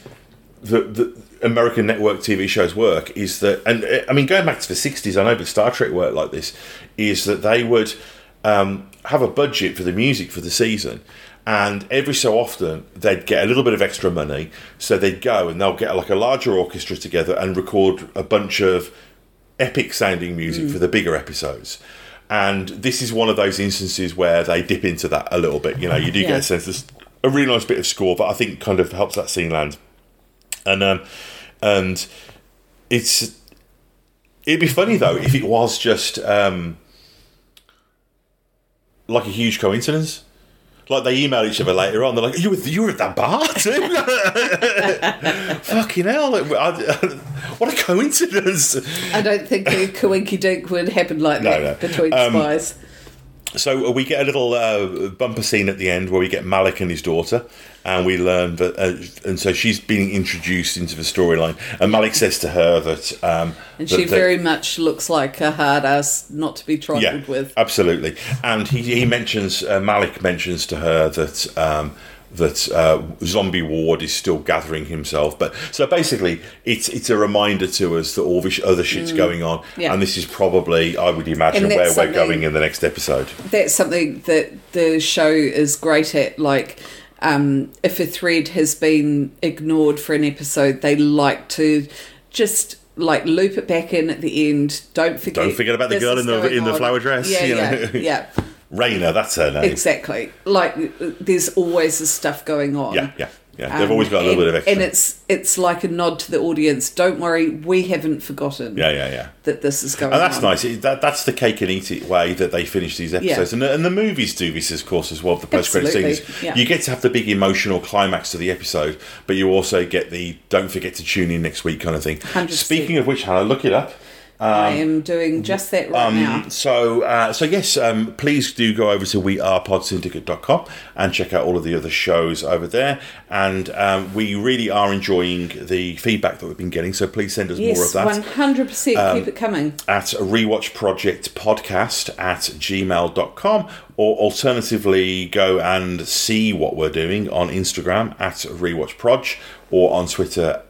the, the American network TV shows work is that, and I mean, going back to the '60s, I know that Star Trek worked like this. Is that they would um, have a budget for the music for the season. And every so often, they'd get a little bit of extra money, so they'd go and they'll get like a larger orchestra together and record a bunch of epic sounding music for the bigger episodes. And this is one of those instances where they dip into that a little bit. You know, you do Yeah. get a sense there's a really nice bit of score, but I think kind of helps that scene land. And um, and it's it'd be funny though if it was just um, like a huge coincidence. Like they email each other later on, they're like, "You were you were at that bar too? Fucking hell! Like, I- what a coincidence!" I don't think a coinky dink would happen like No, that no. between Um, spies. So we get a little uh, bumper scene at the end where we get Malick and his daughter, and we learn that, uh, and so she's being introduced into the storyline. And Malick says to her that, um, And that- she that- very much looks like a hard ass not to be trifled yeah, with. absolutely. And he, he mentions uh, Malick mentions to her that um, that uh, Zombie Ward is still gathering himself. But so basically, it's it's a reminder to us that all this other shit's going on, Yeah. and this is probably, I would imagine, where we're going in the next episode. that's something that the show is great at. Like, um, if a thread has been ignored for an episode, they like to just like loop it back in at the end. Don't forget. Don't forget about the girl in the- in the flower dress, Yeah, yeah, yeah. Raina, that's her name. Exactly. Like, there's always this stuff going on. Yeah, yeah, yeah. They've Um, always got a little and- bit of extra. And it's it's like a nod to the audience. Don't worry, we haven't forgotten yeah, yeah, yeah. that this is going And that's on. nice. That, that's the cake and eat it way that they finish these episodes. And, the, and the movies do this, of course, as well. The post credit scenes. yeah. You get to have the big emotional climax to the episode, but you also get the don't forget to tune in next week kind of thing. 100%. Speaking of which, Hannah, look it up. I am doing just that right now. Um, So, uh, so yes, um, please do go over to wearepodsyndicate.com and check out all of the other shows over there. And um, we really are enjoying the feedback that we've been getting. So please send us more of that. one hundred percent. Keep it coming. at rewatch project podcast at gmail.com or alternatively go and see what we're doing on instagram at rewatchproj or on twitter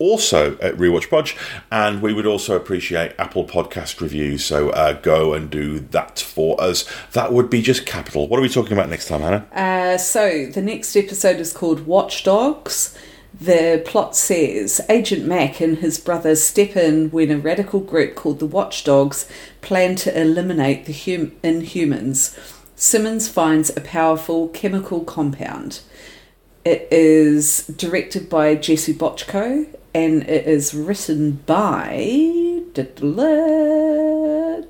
also at rewatchproj and we would also appreciate apple podcast reviews so uh, go and do that for us that would be just capital what are we talking about next time hannah Uh, so the next episode is called Watchdogs. The plot says Agent Mac and his brother step in when a radical group called the Watchdogs plan to eliminate the hum- Inhumans. Simmons finds a powerful chemical compound. It is directed by Jesse Bochco and it is written by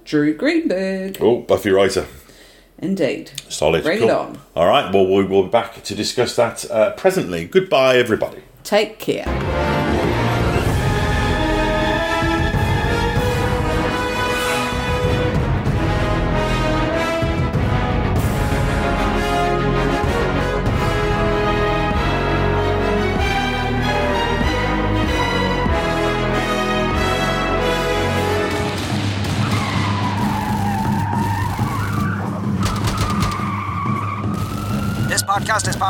Drew Greenberg. oh buffy writer Indeed. solid Bring cool. it on. all right well we will be back to discuss that uh, presently goodbye everybody Take care.